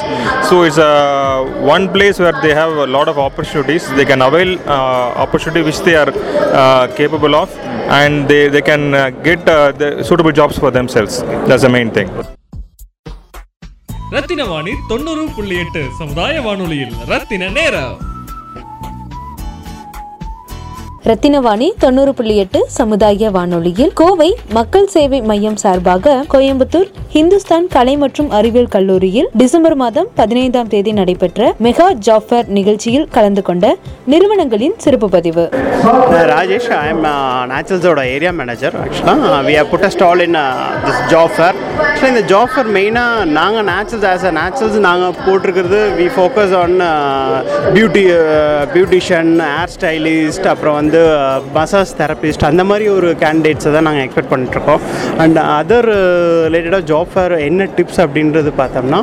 so it's uh, one place where they have a lot of opportunities they can avail uh, opportunity and they, they can uh, get uh, the suitable jobs for themselves that's the main thing Rathina Vani தொண்ணூறு புள்ளி எட்டு சமுதாய வானொலியில் ரத்தின நேரம் ரத்தினவாணி தொண்ணூறு புள்ளி எட்டு சமுதாய வானொலியில் கோவை மக்கள் சேவை மையம் சார்பாக கோயம்புத்தூர் ஹிந்துஸ்தான் கலை மற்றும் அறிவியல் கல்லூரியில் டிசம்பர் மாதம் பதினைந்தாம் தேதி நடைபெற்ற மெகா ஜாஃபர் நிகழ்ச்சியில் கலந்து கொண்ட நிறுவனங்களின் சிறப்பு பதிவு. ராஜேஷ் ஐ எம் நேச்சுரல்ஸோட ஏரியா மேனேஜர் ஆக்சுவலாக we have put a stall in this job fair ஆக்சுவலாக இந்த ஜாஃபர் மெயினாக நாங்கள் நேச்சுரல்ஸ் ஆஸ் அ நேச்சுரல்ஸ் நாங்கள் போட்டிருக்கிறது we focus on beauty beautician hair stylist அப்புறம் வந்து வந்து மசாஜ் தெரபிஸ்ட் அந்த மாதிரி ஒரு கேண்டிடேட்ஸை தான் நாங்கள் எக்ஸ்பெக்ட் பண்ணிட்டுருக்கோம். அண்ட் அதர் ரிலேட்டடாக ஜாப் ஃபேர் என்ன டிப்ஸ் அப்படின்றது பார்த்தோம்னா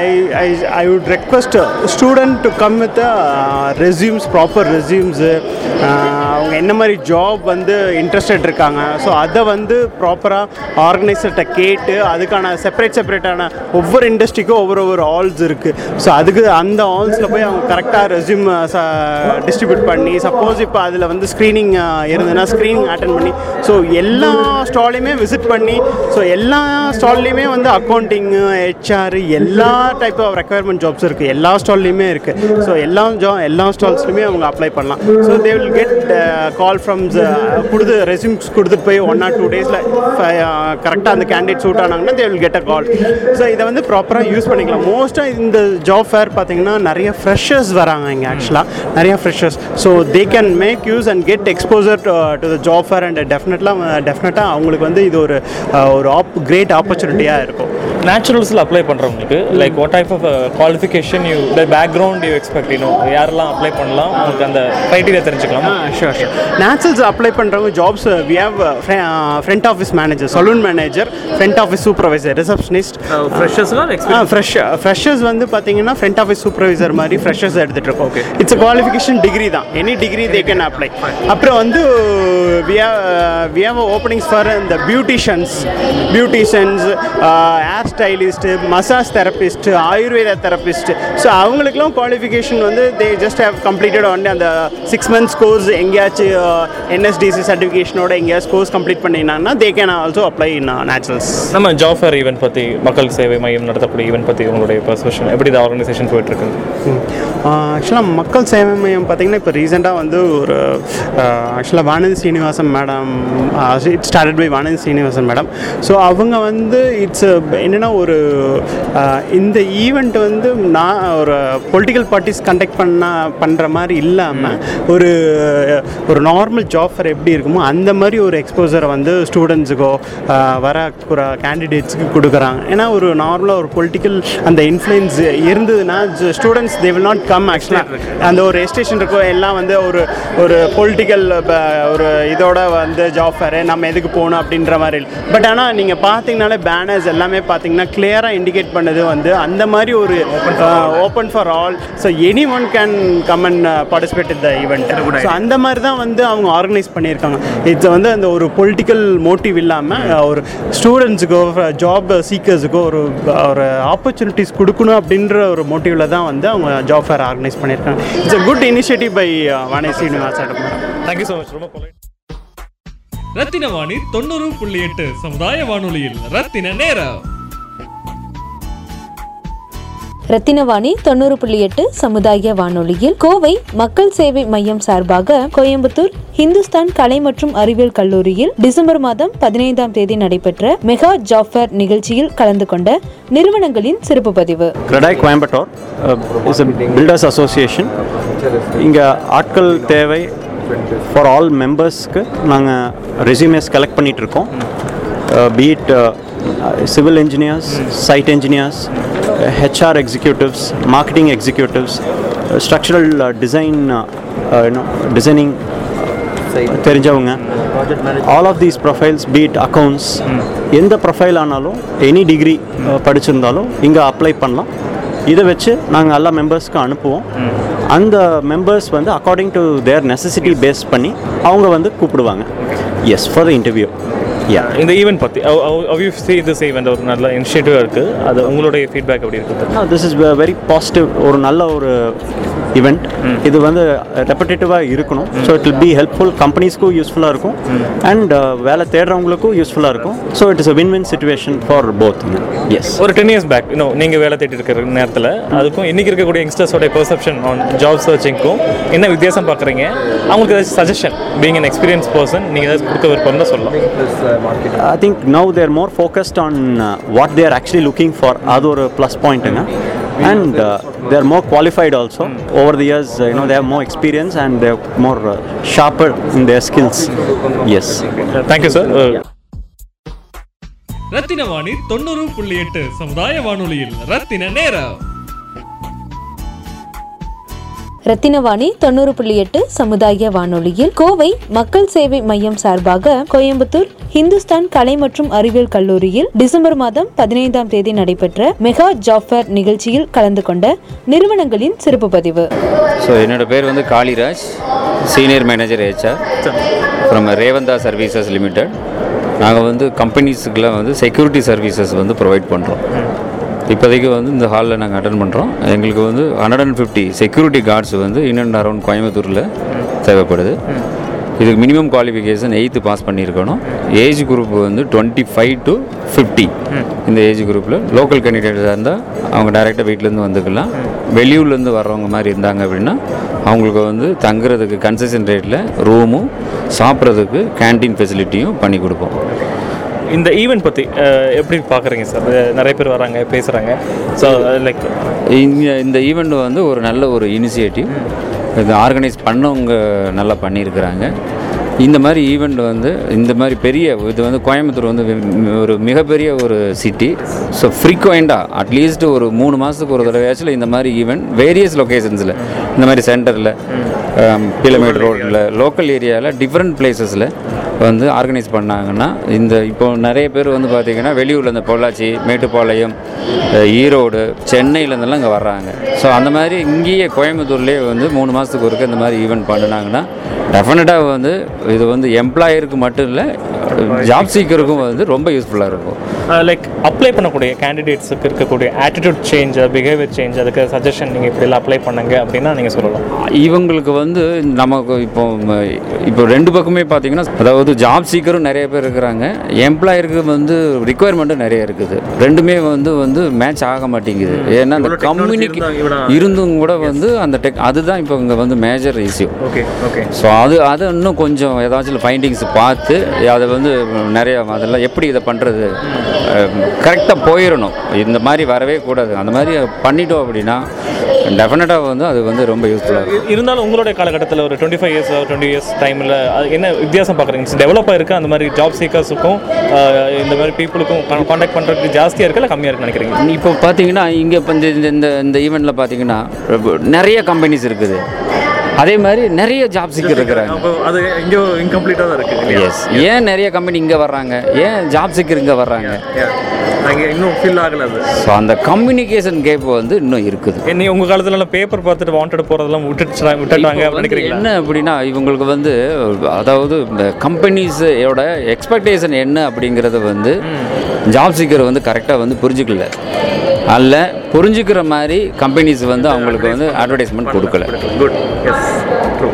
I I I would request student to come with resumes proper resumes அவங்க என்ன மாதிரி ஜாப் வந்து இன்ட்ரெஸ்டட் இருக்காங்க. ஸோ அதை வந்து ப்ராப்பராக ஆர்கனைசர்கிட்ட கேட்டு அதுக்கான செப்பரேட் செப்பரேட்டான ஒவ்வொரு இண்டஸ்ட்ரிக்கும் ஒவ்வொரு ஒவ்வொரு ஆல்ஸ் இருக்குது ஸோ அதுக்கு அந்த ஆல்ஸில் போய் அவங்க கரெக்டாக ரெஸ்யூம் டிஸ்ட்ரிபியூட் பண்ணி சப்போஸ் இப்போ அதில் வந்து ஸ்க்ரீனிங் இருந்ததுன்னா ஸ்க்ரீனிங் அட்டன் பண்ணி ஸோ எல்லா ஸ்டாலையுமே விசிட் பண்ணி ஸோ எல்லா ஸ்டால்லையுமே வந்து அக்கௌண்டிங்கு ஹெச்ஆர் எல்லா டைப் ஆஃப் ரெக்குயர்மெண்ட் ஜாப்ஸ் இருக்குது எல்லா ஸ்டால்லையுமே இருக்குது ஸோ எல்லா ஜா எல்லா ஸ்டால்ஸ்லையுமே அவங்க அப்ளை பண்ணலாம். So they will get call from கொடுத்து ரெசியூம்ஸ் கொடுத்துட்டு போய் ஒன் ஆர் டூ டேஸில் கரெக்டாக அந்த candidate suit ஆனாங்கன்னா they will get a call so இதை வந்து ப்ராப்பராக யூஸ் பண்ணிக்கலாம். மோஸ்ட்டாக இந்த ஜாப் ஃபேர் பார்த்தீங்கன்னா நிறைய ஃப்ரெஷர்ஸ் வராங்க இங்கே ஆக்சுவலாக நிறைய freshers so they can make use and get exposure to the job fair and டெஃபினெட்லாம் டெஃபினட்டாக அவங்களுக்கு வந்து இது ஒரு ஒரு ஆப் கிரேட் ஆப்பர்ச்சுனிட்டியாக இருக்கும். நேச்சுரல்ஸில் அப்ளை பண்ணுறவங்களுக்கு like what type of qualification you the background you expect இன்னும் யாரெல்லாம் அப்ளை பண்ணலாம் உங்களுக்கு அந்த க்ரைட்டீரியா தெரிஞ்சுக்கலாம். ஷூர் ஷூர் நேச்சுரல்ஸ் அப்ளை பண்ணுறவங்க jobs we have front office manager salon manager front office supervisor receptionist ஃப்ரெஷர்ஸ்லாம் fresh freshers வந்து பார்த்தீங்கன்னா ஃப்ரண்ட் ஆஃபீஸ் சூப்பர்வைசர் மாதிரி ஃப்ரெஷர்ஸ் எடுத்துகிட்டு இருக்கோம் ஓகே இட்ஸ் குவாலிஃபிகேஷன் டிகிரி தான். Any degree they can apply அப்புறம் வந்து we we have openings for இந்த beauticians beauticians hair stylist massage therapist Ayurveda therapist so அவங்களுக்குலாம் குவாலிஃபிகேஷன் வந்து they just have completed one அந்த சிக்ஸ் மந்த்ஸ் கோர்ஸ் எங்கேயாச்சும் NSDC சர்டிஃபிகேஷனோட எங்கேயாச்சும் course complete பண்ணினாங்கன்னா they can also apply in Naturals நம்ம job fair event பற்றி மக்கள் சேவை மையம் நடத்தக்கூடிய ஈவெண்ட் பற்றி உங்களுடைய பர்செப்ஷன் எப்படி இந்த ஆர்கனைசேஷன் போயிட்டுருக்கு? ஆக்சுவலாக மக்கள் சேவை மையம் பார்த்திங்கன்னா இப்போ ரீசெண்டாக வந்து ஒரு ஆக்சுவலாக Vanathi Srinivasan madam it started by Vanathi Srinivasan madam so அவங்க வந்து இட்ஸ் என்னென்னா ஒரு ஆஹ், இந்த ஈவெண்ட் வந்து நான் ஒரு பொலிட்டிக்கல் பார்ட்டிஸ் கண்டக்ட் பண்ண பண்ணுற மாதிரி இல்லாமல் ஒரு ஒரு நார்மல் ஜாப் ஃபர் எப்படி இருக்குமோ அந்த மாதிரி ஒரு எக்ஸ்போசரை வந்து ஸ்டூடெண்ட்ஸுக்கோ வர கேண்டிடேட்ஸுக்கு கொடுக்குறாங்க. ஏன்னா ஒரு நார்மலாக ஒரு பொலிட்டிக்கல் அந்த இன்ஃப்ளூயன்ஸ் இருந்ததுன்னா students they will not come ஆக்சுவலாக அந்த ஒரு ரெஜிஸ்ட்ரேஷன் இருக்கோ எல்லாம் வந்து ஒரு ஒரு பொலிட்டிக்கல் ஒரு இதோட வந்து ஜாப் ஃபேரு நம்ம எதுக்கு போகணும் அப்படின்ற மாதிரி பட் ஆனால் நீங்கள் பார்த்தீங்கனாலே பேனர்ஸ் எல்லாமே பார்த்தீங்கன்னா கிளியராக இண்டிகேட் பண்ணது வந்து அந்த மாதிரி ஒரு open for all so any one can come and participate in the event so அந்த மாதிரி தான் வந்து அவங்க ஆர்கனைஸ் பண்ணியிருக்காங்க. இது வந்து அந்த ஒரு பொலிட்டிக்கல் மோட்டிவ் இல்லாமல் ஒரு ஸ்டூடெண்ட்ஸுக்கோ ஜாப் சீக்கர்ஸுக்கோ ஒரு ஒரு ஆப்பர்ச்சுனிட்டிஸ் கொடுக்கணும் அப்படின்ற ஒரு மோட்டிவில் தான் வந்து அவங்க ஜாப் ஃபேர் ஆர்கனைஸ் பண்ணியிருக்காங்க. It's a good initiative by Vani Srinivasan thank you so much ரொம்ப polite. ரத்தின வாணி தொண்ணூறு புள்ளி எட்டு சமுதாய வானொலியில் ரத்தின நேரம். ரத்தினவாணி தொண்ணூறு புள்ளி எட்டு சமுதாய வானொலியில் கோவை மக்கள் சேவை மையம் சார்பாக கோயம்புத்தூர் ஹிந்துஸ்தான் கலை மற்றும் அறிவியல் கல்லூரியில் டிசம்பர் மாதம் பதினைந்தாம் தேதி நடைபெற்ற மெகா ஜாஃபர் நிகழ்ச்சியில் கலந்து கொண்ட நிறுவனங்களின் சிறப்பு பதிவு. CREDAI Coimbatore is builders association இங்கே ஆட்கள் தேவை ஃபார் ஆல் மெம்பர்ஸ்க்கு நாங்கள் ரெசியூமேஸ் கலெக்ட் பண்ணிகிட்ருக்கோம் beat civil engineers site engineers HR executives marketing executives structural design designing தெரிஞ்சவங்க. All of these profiles beat accounts எந்த ப்ரொஃபைல் ஆனாலும் எனி டிகிரி படிச்சிருந்தாலும் இங்கே அப்ளை பண்ணலாம். இதை வச்சு நாங்கள் எல்லா மெம்பர்ஸ்க்கும் அனுப்புவோம். அந்த மெம்பர்ஸ் வந்து according to their necessity base பண்ணி அவங்க வந்து கூப்பிடுவாங்க. எஸ் ஃபார் த இன்டர்வியூ இந்த ஈவெண்ட் பற்றி யூ சி திஸ் ஈவெண்ட் ஒரு நல்ல இனிஷியேட்டிவாக இருக்குது அது உங்களுடைய ஃபீட்பேக் எப்படி இருக்குது திஸ் இஸ் வெரி பாசிட்டிவ் ஒரு நல்ல ஒரு இவெண்ட் இது வந்து ரெப்படேட்டிவாக இருக்கணும். So it will be helpful கம்பெனிஸ்க்கும் யூஸ்ஃபுல்லாக இருக்கும். அண்ட் வேலை தேடுறவங்களுக்கும் யூஸ்ஃபுல்லாக இருக்கும். So it is a win win situation for both yes ஒரு டென் இயர்ஸ் பேக் இன்னும் நீங்கள் வேலை தேடிட்டு இருக்கிற நேரத்தில் அதுக்கும் இன்றைக்கி இருக்கக்கூடிய யங்ஸ்டர்ஸோட பெர்செப்ஷன் ஆன் ஜாப் சர்ச்சிங்க்கும் என்ன வித்தியாசம் பார்க்குறீங்க? அவங்களுக்கு ஏதாச்சும் suggestion being an experience person நீங்கள் ஏதாச்சும் கொடுக்க விருப்பம் தான் சொல்லலாம். I think now they're more focused on uh, what they are actually looking for. அது ஒரு ப்ளஸ் பாயிண்ட்டுங்க and they are more qualified also. Over the years, uh, you know, they have more experience and they're more uh, sharper in their skills. Yes. Thank you sir Rathina Vani தொண்ணூறு புள்ளி எட்டு சமுதாய வானொலியில் ரத்தின நேரம் ரத்தினவாணி தொண்ணூறு புள்ளி எட்டு சமுதாய வானொலியில் கோவை மக்கள் சேவை மையம் சார்பாக கோயம்புத்தூர் ஹிந்துஸ்தான் கலை மற்றும் அறிவியல் கல்லூரியில் டிசம்பர் மாதம் பதினைந்தாம் தேதி நடைபெற்ற மெகா ஜாஃபர் நிகழ்ச்சியில் கலந்து கொண்ட நிறுவனங்களின் சிறப்பு பதிவு. ஸோ என்னோட பேர் வந்து Kaliraj senior manager HR from Revantha services limited நாங்கள் வந்து கம்பெனிஸுக்கெலாம் வந்து செக்யூரிட்டி சர்வீசஸ் வந்து ப்ரொவைட் பண்ணுறோம் இப்போதைக்கு வந்து இந்த ஹாலில் நாங்கள் அட்டன் பண்ணுறோம். எங்களுக்கு வந்து hundred and fifty security guards வந்து இன் அண்ட் அரௌண்ட் கோயம்புத்தூரில் தேவைப்படுது. இதுக்கு மினிமம் குவாலிஃபிகேஷன் எயித்து பாஸ் பண்ணியிருக்கணும். ஏஜ் குரூப் வந்து டுவெண்ட்டி ஃபைவ் டு ஃபிஃப்டி இந்த ஏஜ் குரூப்பில் லோக்கல் கேண்டிடேட்ஸாக இருந்தால் அவங்க டைரெக்டாக வீட்டிலேருந்து வந்துக்கலாம். வெளியூர்லேருந்து வர்றவங்க மாதிரி இருந்தாங்க அப்படின்னா அவங்களுக்கு வந்து தங்குறதுக்கு கன்செஷன் ரேட்டில் ரூமும் சாப்பிட்றதுக்கு கேண்டீன் ஃபெசிலிட்டியும் பண்ணி கொடுப்போம். இந்த ஈவெண்ட் பற்றி எப்படி பார்க்குறீங்க சார் நிறைய பேர் வராங்க பேசுகிறாங்க ஸோ லைக் இந்த இந்த ஈவெண்ட் வந்து ஒரு நல்ல ஒரு இனிஷியேட்டிவ் இது ஆர்கனைஸ் பண்ணவங்க நல்லா பண்ணியிருக்கிறாங்க. இந்த மாதிரி ஈவெண்ட் வந்து இந்த மாதிரி பெரிய இது வந்து கோயம்புத்தூர் வந்து ஒரு மிகப்பெரிய ஒரு சிட்டி ஸோ ஃப்ரீக்வெண்ட்டாக அட்லீஸ்ட் ஒரு மூணு மாதத்துக்கு ஒரு தடவையாச்சும் இந்த மாதிரி ஈவெண்ட் வேரியஸ் லொக்கேஷன்ஸில் இந்த மாதிரி சென்டரில் கிலோமீட்டர் ரோட்டில் லோக்கல் ஏரியாவில் டிஃப்ரெண்ட் பிளேசஸில் வந்து ஆர்கனைஸ் பண்ணாங்கன்னா இந்த இப்போ நிறைய பேர் வந்து பார்த்திங்கன்னா வெளியூரில் இந்த பொள்ளாச்சி மேட்டுப்பாளையம் ஈரோடு சென்னையிலேருந்தெல்லாம் இங்கே வர்றாங்க. ஸோ அந்த மாதிரி இங்கேயே கோயம்புத்தூர்லேயே வந்து மூணு மாதத்துக்கு ஒருக்க இந்த மாதிரி ஈவெண்ட் பண்ணினாங்கன்னா டெஃபினட்டாக வந்து இது வந்து எம்ப்ளாயருக்கு மட்டும் இல்லை ஜாப் சீக்கருக்கும் வந்து ரொம்ப யூஸ்ஃபுல்லாக இருக்கும். லைக் அப்ளை பண்ணக்கூடிய கேண்டிடேட்ஸுக்கு இருக்கக்கூடிய ஆட்டிடியூட் சேஞ்ச் பிஹேவியர் சேஞ்ச் அதுக்கு சஜஷன் நீங்கள் இப்படிலாம் அப்ளை பண்ணுங்க அப்படின்னா நீங்கள் சொல்லலாம். இவங்களுக்கு வந்து நமக்கு இப்போ இப்போ ரெண்டு பக்கமே பார்த்தீங்கன்னா அதாவது ஜாப் சீக்கரும் நிறைய பேர் இருக்கிறாங்க. எம்ப்ளாயருக்கு வந்து ரிக்குவயர்மெண்ட்டும் நிறைய இருக்குது. ரெண்டுமே வந்து வந்து மேட்ச் ஆக மாட்டேங்குது. ஏன்னா அந்த கம்யூனிகே இருந்தும் கூட வந்து அந்த டெக் அதுதான் இப்போ இங்கே வந்து major issue okay okay so அது அது இன்னும் கொஞ்சம் ஏதாச்சும் ஃபைண்டிங்ஸ் பார்த்து அதை வந்து நிறைய அதெல்லாம் எப்படி இதை பண்ணுறது கரெக்டாக போயிடணும் இந்த மாதிரி வரவே கூடாது. அந்த மாதிரி பண்ணிட்டோம் அப்படின்னா டெஃபினட்டாக வந்து அது வந்து ரொம்ப யூஸ்ஃபுல்லாக இருக்கும். இருந்தாலும் உங்களுடைய காலகட்டத்தில் ஒரு twenty five years twenty years டைமில் என்ன வித்தியாசம் பார்க்குறீங்க டெவலப் ஆயிருக்கு அந்த மாதிரி ஜாப் சீக்கர்ஸுக்கும் இந்த மாதிரி பீப்புளுக்கும் காண்டாக்ட் பண்ணுறதுக்கு ஜாஸ்தியாக இருக்கு? இல்லை கம்மியாக இருக்குன்னு நினைக்கிறீங்க? இப்போ பார்த்தீங்கன்னா இங்கே இப்போ இந்த இந்த- இந்த இந்த ஈவெண்ட்டில் பார்த்தீங்கன்னா நிறைய கம்பெனிஸ் இருக்குது. அதே மாதிரி நிறைய ஜாப் சீக்கர் இருக்கிறாங்க. அது இங்கே இன்கம்ப்ளீட்டாக தான் இருக்குது எஸ் ஏன் நிறைய கம்பெனி இங்கே வர்றாங்க? ஏன் ஜாப் சீக்கர் இங்கே வர்றாங்க? அங்கே இன்னும் ஃபில் ஆகல அது. ஸோ அந்த கம்யூனிகேஷன் கேப் வந்து இன்னும் இருக்குது. நீ உங்கள் காலத்துலலாம் பேப்பர் பார்த்துட்டு வாண்டட் போகிறதெல்லாம் விட்டுட்டு விட்டுட்டாங்க நினைக்கிறீங்களா? என்ன அப்படின்னா இவங்களுக்கு வந்து அதாவது இந்த கம்பெனிஸோட எக்ஸ்பெக்டேஷன் என்ன அப்படிங்கிறத வந்து ஜாப் சீக்கர் வந்து கரெக்டாக வந்து புரிஞ்சுக்கல. அல்ல புரிஞ்சுக்கிற மாதிரி கம்பெனிஸ் வந்து அவங்களுக்கு வந்து அட்வர்டைஸ்மெண்ட் கொடுக்கல. குட் எஸ் ட்ரூ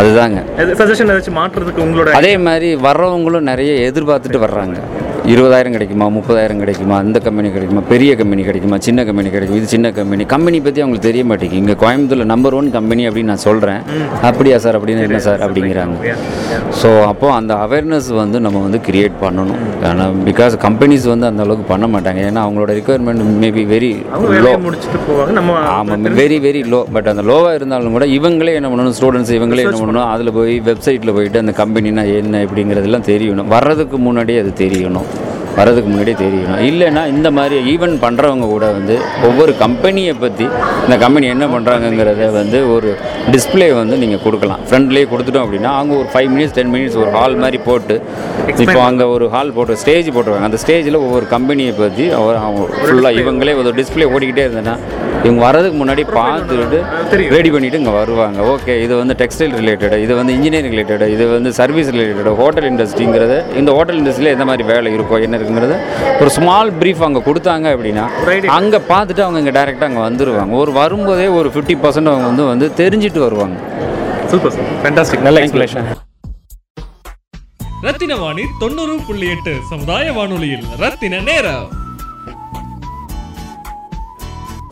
அதுதாங்க. சஜஷன் ஏதாச்சும் மாற்றுறதுக்கு உங்களோட அதே மாதிரி வர்றவங்களும் நிறைய எதிர்பார்த்துட்டு வர்றாங்க. இருபதாயிரம் கிடைக்குமா முப்பதாயிரம் கிடைக்குமா அந்த கம்பெனி கிடைக்குமா பெரிய கம்பெனி கிடைக்குமா சின்ன கம்பெனி கிடைக்கும் இது சின்ன கம்பெனி கம்பெனி பற்றி அவங்களுக்கு தெரிய மாட்டேங்குது. இங்கே கோயம்புத்தூரில் நம்பர் ஒன் கம்பெனி அப்படின்னு நான் சொல்கிறேன் அப்படியா சார்? அப்படின்னு என்ன சார் அப்படிங்கிறாங்க. ஸோ அப்போது அந்த அவேர்னஸ் வந்து நம்ம வந்து கிரியேட் பண்ணணும். ஆனால் பிகாஸ் கம்பெனிஸ் வந்து அந்த அளவுக்கு பண்ண மாட்டாங்க. ஏன்னா அவங்களோட ரிக்குவயர்மெண்ட் மேபி வெரி லோ முடிச்சுட்டு போவாங்க. நம்ம ஆமாம் வெரி வெரி லோ பட் அந்த லோவாக இருந்தாலும் கூட இவங்களே என்ன பண்ணணும்? ஸ்டூடெண்ட்ஸ் இவங்களே என்ன பண்ணணும்? அதில் போய் வெப்சைட்டில் போயிட்டு அந்த கம்பெனினா என்ன இப்படிங்கிறதெல்லாம் தெரியணும். வர்றதுக்கு முன்னாடியே அது தெரியணும். வர்றதுக்கு முன்னாடியே தெரியணும் இல்லைன்னா இந்த மாதிரி ஈவெண்ட் பண்ணுறவங்க கூட வந்து ஒவ்வொரு கம்பெனியை பற்றி இந்த கம்பெனி என்ன பண்ணுறாங்கங்கிறத வந்து ஒரு டிஸ்ப்ளே வந்து நீங்கள் கொடுக்கலாம். ஃப்ரண்ட்லேயே கொடுத்துட்டோம் அப்படின்னா அவங்க ஒரு ஃபைவ் மினிட்ஸ் டென் மினிட்ஸ் ஒரு ஹால் மாதிரி போட்டு இப்போ அங்கே ஒரு ஹால் போட்டு ஸ்டேஜ் போட்டுருவாங்க. அந்த ஸ்டேஜில் ஒவ்வொரு கம்பெனியை பற்றி அவர் அவங்க ஃபுல்லாக இவங்களே ஒரு டிஸ்ப்ளே ஓடிக்கிட்டே இருந்தேன்னா இவங்க வர்றதுக்கு முன்னாடி பார்த்துட்டு ரெடி பண்ணிவிட்டு இங்கே வருவாங்க. ஓகே இது வந்து டெக்ஸ்டைல் ரிலேட்டட் இது வந்து இன்ஜினியரிங் ரிலேட்டட் இது வந்து சர்வீஸ் ரிலேட்டட் ஹோட்டல் இண்டஸ்ட்ரிங்கிறது இந்த ஹோட்டல் இண்டஸ்ட்ரியில் எந்த மாதிரி வேலை இருக்கோ என்ன இருக்குங்கிறது ஒரு ஸ்மால் ப்ரீஃப் அங்கே கொடுத்தாங்க அப்படின்னா அங்கே பார்த்துட்டு அவங்க இங்கே டேரெக்டாக அங்கே வந்துருவாங்க. ஒரு வரும்போதே ஒரு ஃபிஃப்டி பர்சன்ட் அவங்க வந்து வந்து தெரிஞ்சுட்டு வருவாங்க. சூப்பர் சார் ஃபேண்டாஸ்டிக் நல்ல எக்ஸ்பிளேஷன் ரத்தின வாணி தொண்ணூறு புள்ளி எட்டு சமுதாய வானொலியில் ரத்தின நேரம்.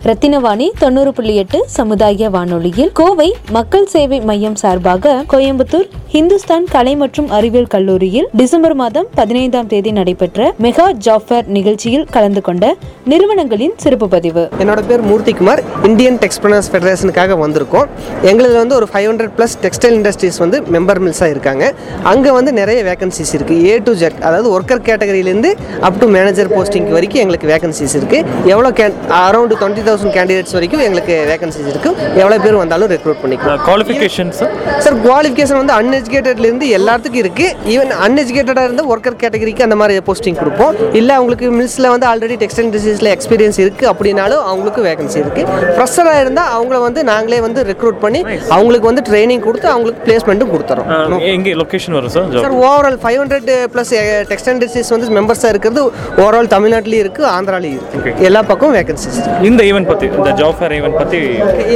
ரத்தினவாணி தொண்ணூறு புள்ளி எட்டு சமுதாய வானொலியில் கோவை மக்கள் சேவை மையம் சார்பாக கோயம்புத்தூர் ஹிந்துஸ்தான் கலை மற்றும் அறிவியல் கல்லூரியில் டிசம்பர் மாதம் பதினைந்தாம் தேதி நடைபெற்ற மெகா ஜாஃபர் நிகழ்ச்சியில் கலந்து கொண்ட நிறுவனங்களின் சிறப்பு பதிவு. என்னோட பேர் மூர்த்திகுமார். இந்தியன் டெக்ஸ்பிரனர்ஸ் ஃபெடரேஷனுக்காக வந்திருக்கோம். எங்களது வந்து ஒரு five hundred plus textile industries வந்து மெம்பர் மில்ஸாக இருக்காங்க. அங்கே வந்து நிறைய வேகன்சிஸ் இருக்குது ஏ டு ஜெட் அதாவது ஒர்க்கர் கேட்டகரியிலேருந்து அப் டு மேனேஜர் போஸ்டிங் வரைக்கும் எங்களுக்கு வேகன்சிஸ் இருக்குது எவ்வளோ கே அரௌண்ட் டுவெண்ட்டி தௌசண்ட் கேண்டிடேட்ஸ் வரைக்கும் எங்களுக்கு வேகன்சிஸ் இருக்குது எவ்வளோ பேர் வந்தாலும் ரெக்ரூட் பண்ணிக்கலாம். குவாலிஃபிகேஷன்ஸ் சார் குவாலிஃபிகேஷன் வந்து அன்எஜுகேட்டட்லேருந்து எல்லாத்துக்கும் இருக்குது ஈவன் அன்எஜுகேட்டடாக இருந்து ஒர்க்கர் கேட்டகரிக்கு அந்த மாதிரி போஸ்டிங் கொடுப்போம். இல்லை அவங்களுக்கு மில்ஸில் வந்து ஆல்ரெடி டெக்ஸ்டைல் டிசீஸில் எக்ஸ்பீரியன்ஸ் இருக்குது அப்படின்னாலும் அவங்களுக்கு வேகன்சி இருக்குது ஃப்ரெஷராக இருந்தால் அவங்கள வந்து நாங்களே வந்து ரெக்ரூட் பண்ணி அவங்களுக்கு வந்து ட்ரைனிங் கொடுத்து அவங்களுக்கு பிளேஸ்மெண்ட்டும் கொடுத்துறோம். எங்கே லொக்கேஷன் வரும் sir sir overall five hundred plus textile disease வந்து மெம்பர்ஸாக இருக்கிறது ஓவரால் தமிழ்நாட்டிலையும் இருக்குது ஆந்திராலையும் இருக்குது எல்லா பக்கம் வேகன்சிஸ் இந்த ஈவெண்ட் பற்றி இந்த ஜாப் ஃபேர் ஈவெண்ட் பற்றி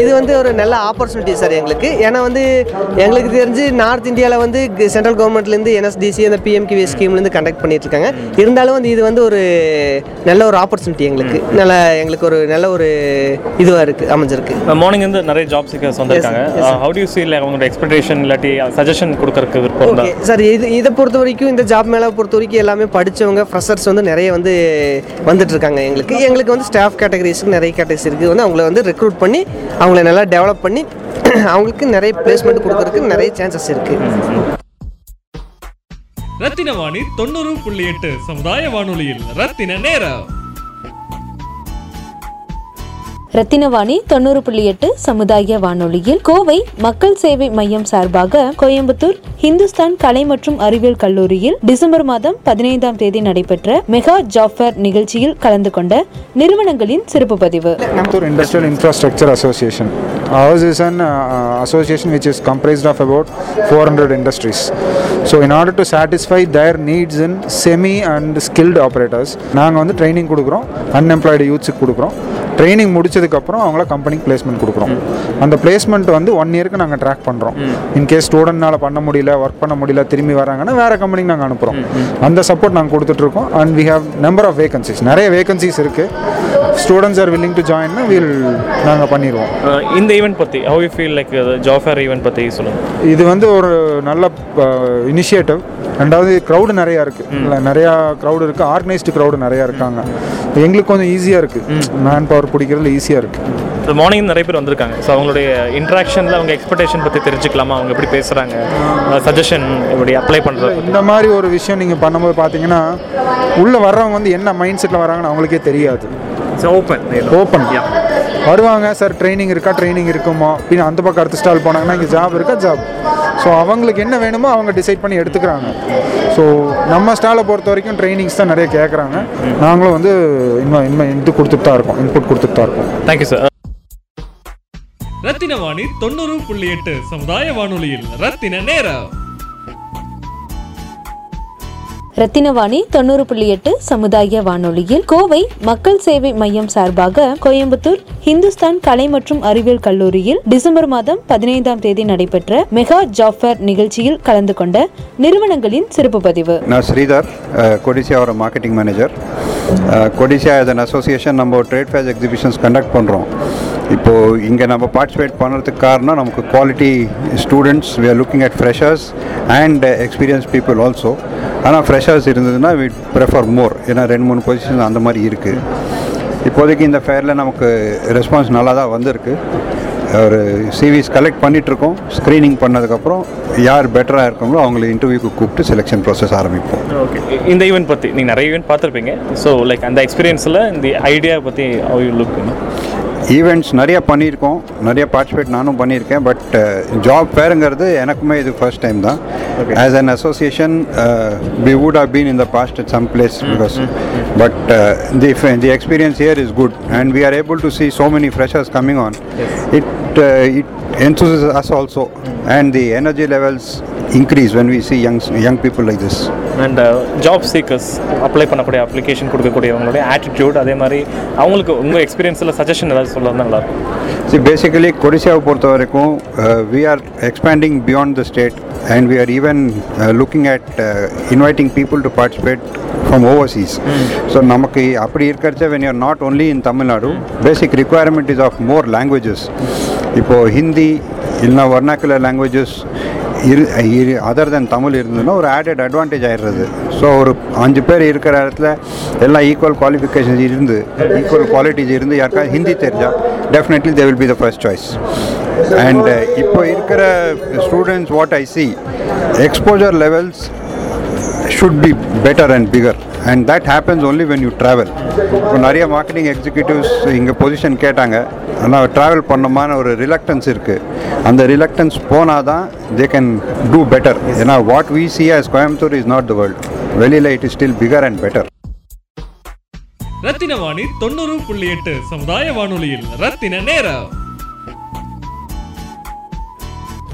இது வந்து ஒரு நல்ல ஆப்பர்ச்சுனிட்டி சார் எங்களுக்கு. ஏன்னா வந்து எங்களுக்கு தெரிஞ்சு நார்த் இந்தியாவில் வந்து சென்ட்ரல் கவர்மெண்ட்லேருந்து என்எஸ்டிசி அந்த பிஎம்கிவி ஸ்கீம்லேருந்து கண்டக்ட் பண்ணிட்டு இருக்காங்க இருந்தாலும் வந்து இது வந்து ஒரு நல்ல ஒரு ஆப்பர்ச்சுனிட்டி எங்களுக்கு. நல்ல எங்களுக்கு ஒரு நல்ல ஒரு இதுவாக இருக்குது அமைஞ்சிருக்கு. மார்னிங் வந்து நிறைய ஜாப் சீக்கர்ஸ் வந்திருக்காங்க. ஹவு டு சீல் அவங்களோட எக்ஸ்பெக்டேஷன் இல்லாட்டி சஜஷன் கொடுக்கறதுக்கு விருப்பம் சார் இது இதை பொறுத்த வரைக்கும் இந்த ஜாப் மேலே பொறுத்த வரைக்கும் எல்லாமே படித்தவங்க ஃப்ரெஷர்ஸ் வந்து நிறைய வந்து வந்துட்டு இருக்காங்க எங்களுக்கு. எங்களுக்கு வந்து ஸ்டாஃப் கேட்டகரிஸ்க்கு நிறைய கேட்டகரிஸ் இருக்குது வந்து அவங்கள வந்து ரெக்ரூட் பண்ணி அவங்கள நல்லா டெவலப் பண்ணி அவங்களுக்கு நிறைய பிளேஸ்மெண்ட் கொடுக்கறதுக்கு நிறைய சான்சஸ் இருக்குது ரத்தின வாணி தொண்ணூறு புள்ளி எட்டு சமுதாய வானொலியில் ரத்தின நேரம். ரத்தினவாணி தொண்ணூறு புள்ளி எட்டு சமுதாய வானொலியில். கோவை மக்கள் சேவை மையம் சார்பாக கோயம்புத்தூர் இந்துஸ்தான் கலை மற்றும் அறிவியல் கல்லூரியில் டிசம்பர் மாதம் பதினைந்தாம் தேதி நடைபெற்ற மெகா ஜாஃபர் நிகழ்ச்சியில் கலந்து கொண்ட நிறுவனங்களின் சிறப்பு பதிவு. Industrial infrastructure association Ours is an uh, association which is comprised of about 400 industries. So, in order to satisfy their needs in semi and skilled operators, நாங்கள் வந்து ட்ரைனிங் கொடுக்குறோம். அன்எம்ப்ளாய்டு யூத்ஸுக்கு கொடுக்குறோம். ட்ரைனிங் முடிச்சதுக்கப்புறம் அவங்கள கம்பெனிக்கு பிளேஸ்மெண்ட் கொடுக்குறோம். அந்த பிளேஸ்மெண்ட் வந்து ஒன் இயருக்கு நாங்கள் ட்ராக் பண்ணுறோம் இன்கேஸ் ஸ்டூடெண்ட்னால பண்ண முடியல ஒர்க் பண்ண முடியல திரும்பி வராங்கன்னா வேறு கம்பெனிக்கு நாங்கள் அனுப்புகிறோம் அந்த சப்போர்ட் நாங்கள் கொடுத்துட்ருக்கோம் and we have number of vacancies நிறைய வேகன்சிஸ் இருக்குது ஸ்டூடெண்ட்ஸ் ஆர் willing டு ஜாயின்னா வில் நாங்கள் பண்ணிடுவோம். இந்த ஈவெண்ட் பற்றி how you feel like job fair event பற்றி சொல்லுங்கள் இது வந்து ஒரு நல்ல இனிஷியேட்டிவ் ரெண்டாவது க்ரௌடு நிறையா இருக்குது நிறையா க்ரௌடு இருக்குது ஆர்கனைஸ்டு க்ரௌடு நிறையா இருக்காங்க. எங்களுக்கு கொஞ்சம் ஈஸியாக இருக்குது மேன் பவர் பிடிக்கிறதுல ஈஸியாக இருக்குது ஸோ மார்னிங் நிறைய பேர் வந்திருக்காங்க. ஸோ அவங்களுடைய இன்ட்ராக்ஷனில் அவங்க எக்ஸ்பெக்டேஷன் பற்றி தெரிஞ்சுக்கலாமா? அவங்க எப்படி பேசுகிறாங்க சஜஷன் எப்படி அப்ளை பண்ணுறது இந்த மாதிரி ஒரு விஷயம் நீங்கள் பண்ணும்போது பார்த்தீங்கன்னா உள்ளே வர்றவங்க வந்து என்ன மைண்ட் செட்டில் வராங்கன்னு அவங்களுக்கே தெரியாது. ஓப்பன் ஓப்பன் வருவாங்க சார் ட்ரைனிங் இருக்கா? ட்ரைனிங் இருக்குமா? அப்படின்னு அந்த பக்கம் அடுத்த ஸ்டால் போனாங்கன்னா இங்கே ஜாப் இருக்கா? ஜாப் ஸோ அவங்களுக்கு என்ன வேணுமோ அவங்க டிசைட் பண்ணி எடுத்துக்கிறாங்க. ஸோ நம்ம ஸ்டாலை பொறுத்த வரைக்கும் ட்ரைனிங்ஸ் தான் நிறைய கேட்குறாங்க நாங்களும் வந்து இன்னும் இன்னும் இது கொடுத்துட்டு தான் இருக்கோம். இன்புட் கொடுத்துட்டு தான் இருக்கோம். தேங்க்யூ சார் ரத்தின வாணி தொண்ணூறு புள்ளி எட்டு சமுதாய வானொலியில் ரத்தின நேரம். ரத்தினவாணி தொண்ணூறு புள்ளி எட்டு சமுதாய வானொலியில் கோவை மக்கள் சேவை மையம் சார்பாக கோயம்புத்தூர் ஹிந்துஸ்தான் கலை மற்றும் அறிவியல் கல்லூரியில் டிசம்பர் மாதம் பதினைந்தாம் தேதி நடைபெற்ற மெகா ஜாஃபர் நிகழ்ச்சியில் கலந்து கொண்ட நிறுவனங்களின் சிறப்பு பதிவு. நான் Sridhar கொடிசியாவோட marketing manager CODISSIA as an association நம்ம ட்ரேட் ஃபேர்ஸ் எக்ஸிபிஷன்ஸ் கண்டக்ட் பண்ணுறோம் இப்போது இங்கே நம்ம பார்ட்டிசிபேட் பண்ணுறதுக்கு காரணம் நமக்கு quality students we are looking at freshers and experience people also ஆனால் ஃப்ரெஷ் ஃப்ரெஷர்ஸ் இருந்ததுன்னா வி ப்ரெஃபர் மோர் ஏன்னா ரெண்டு மூணு பொசிஷன் அந்த மாதிரி இருக்குது இப்போதைக்கு இந்த ஃபேரில் நமக்கு ரெஸ்பான்ஸ் நல்லா தான் வந்திருக்கு. ஒரு சிவிஸ் கலெக்ட் பண்ணிகிட்ருக்கோம் ஸ்க்ரீனிங் பண்ணதுக்கப்புறம் யார் பெட்டராக இருக்காங்களோ அவங்களை இன்டர்வியூக்கு கூப்பிட்டு செலெக்ஷன் ப்ராசஸ் ஆரம்பிப்போம். ஓகே இந்த ஈவெண்ட் பற்றி நீங்கள் நிறைய ஈவெண்ட் பார்த்துருப்பீங்க. ஸோ லைக் அந்த எக்ஸ்பீரியன்ஸில் இந்த ஐடியா பற்றி ஹவ் யூ லுக் ஈவெண்ட்ஸ் நிறைய பண்ணியிருக்கோம். நிறைய பார்ட்டிசிபேட் நானும் பண்ணியிருக்கேன். பட் ஜாப் ஃபேருங்கிறது எனக்குமே இது ஃபர்ஸ்ட் டைம் தான். As an association we would have been in the past at some place because but the the experience here is good and we are able to see so many freshers coming on. It uh, it enthuses us also and the energy increase when we see young young people like this and job seekers apply பண்ணக்கூடிய application கொடுக்கக்கூடியவங்களுடைய attitude அதே மாதிரி அவங்களுக்கு உங்கள் எக்ஸ்பீரியன்ஸில் suggestion ஏதாவது சொல்ல நல்லாயிருக்கும் See, basically, கொடிசியாவை பொறுத்த வரைக்கும் we are expanding beyond the state and we are even uh, looking at uh, inviting people to participate from overseas. So, நமக்கு அப்படி இருக்கிறச்ச when you are not only in Tamil Nadu, basic requirement is of more languages. இப்போ ஹிந்தி இல்லைனா வர்னாக்குலர் languages இரு இரு other தென் தமிழ் இருந்ததுன்னா ஒரு added advantage ஆகிடுறது so ஒரு அஞ்சு பேர் இருக்கிற இடத்துல எல்லாம் ஈக்குவல் குவாலிஃபிகேஷன்ஸ் இருந்து ஈக்குவல் குவாலிட்டிஸ் இருந்து யாருக்காவது ஹிந்தி தெரிஞ்சால் definitely they will be the first choice and இப்போ இருக்கிற students what I see exposure levels should be better and bigger. And that happens only when you travel இப்போ நிறைய மார்க்கெட்டிங் எக்ஸிக்யூட்டிவ்ஸ் இங்கே position கேட்டாங்க. ஆனால் ட்ராவல் பண்ணமான ஒரு ரிலக்டன்ஸ் இருக்குது அந்த ரிலக்டன்ஸ் போனால் தான் தே கேன் டூ பெட்டர் ஏன்னா what we see as Coimbatore is not the world வெளியில் it is still bigger and better Rathinavani தொண்ணூறு புள்ளி எட்டு சமுதாய வானொலியில் ரத்தின நேரம்.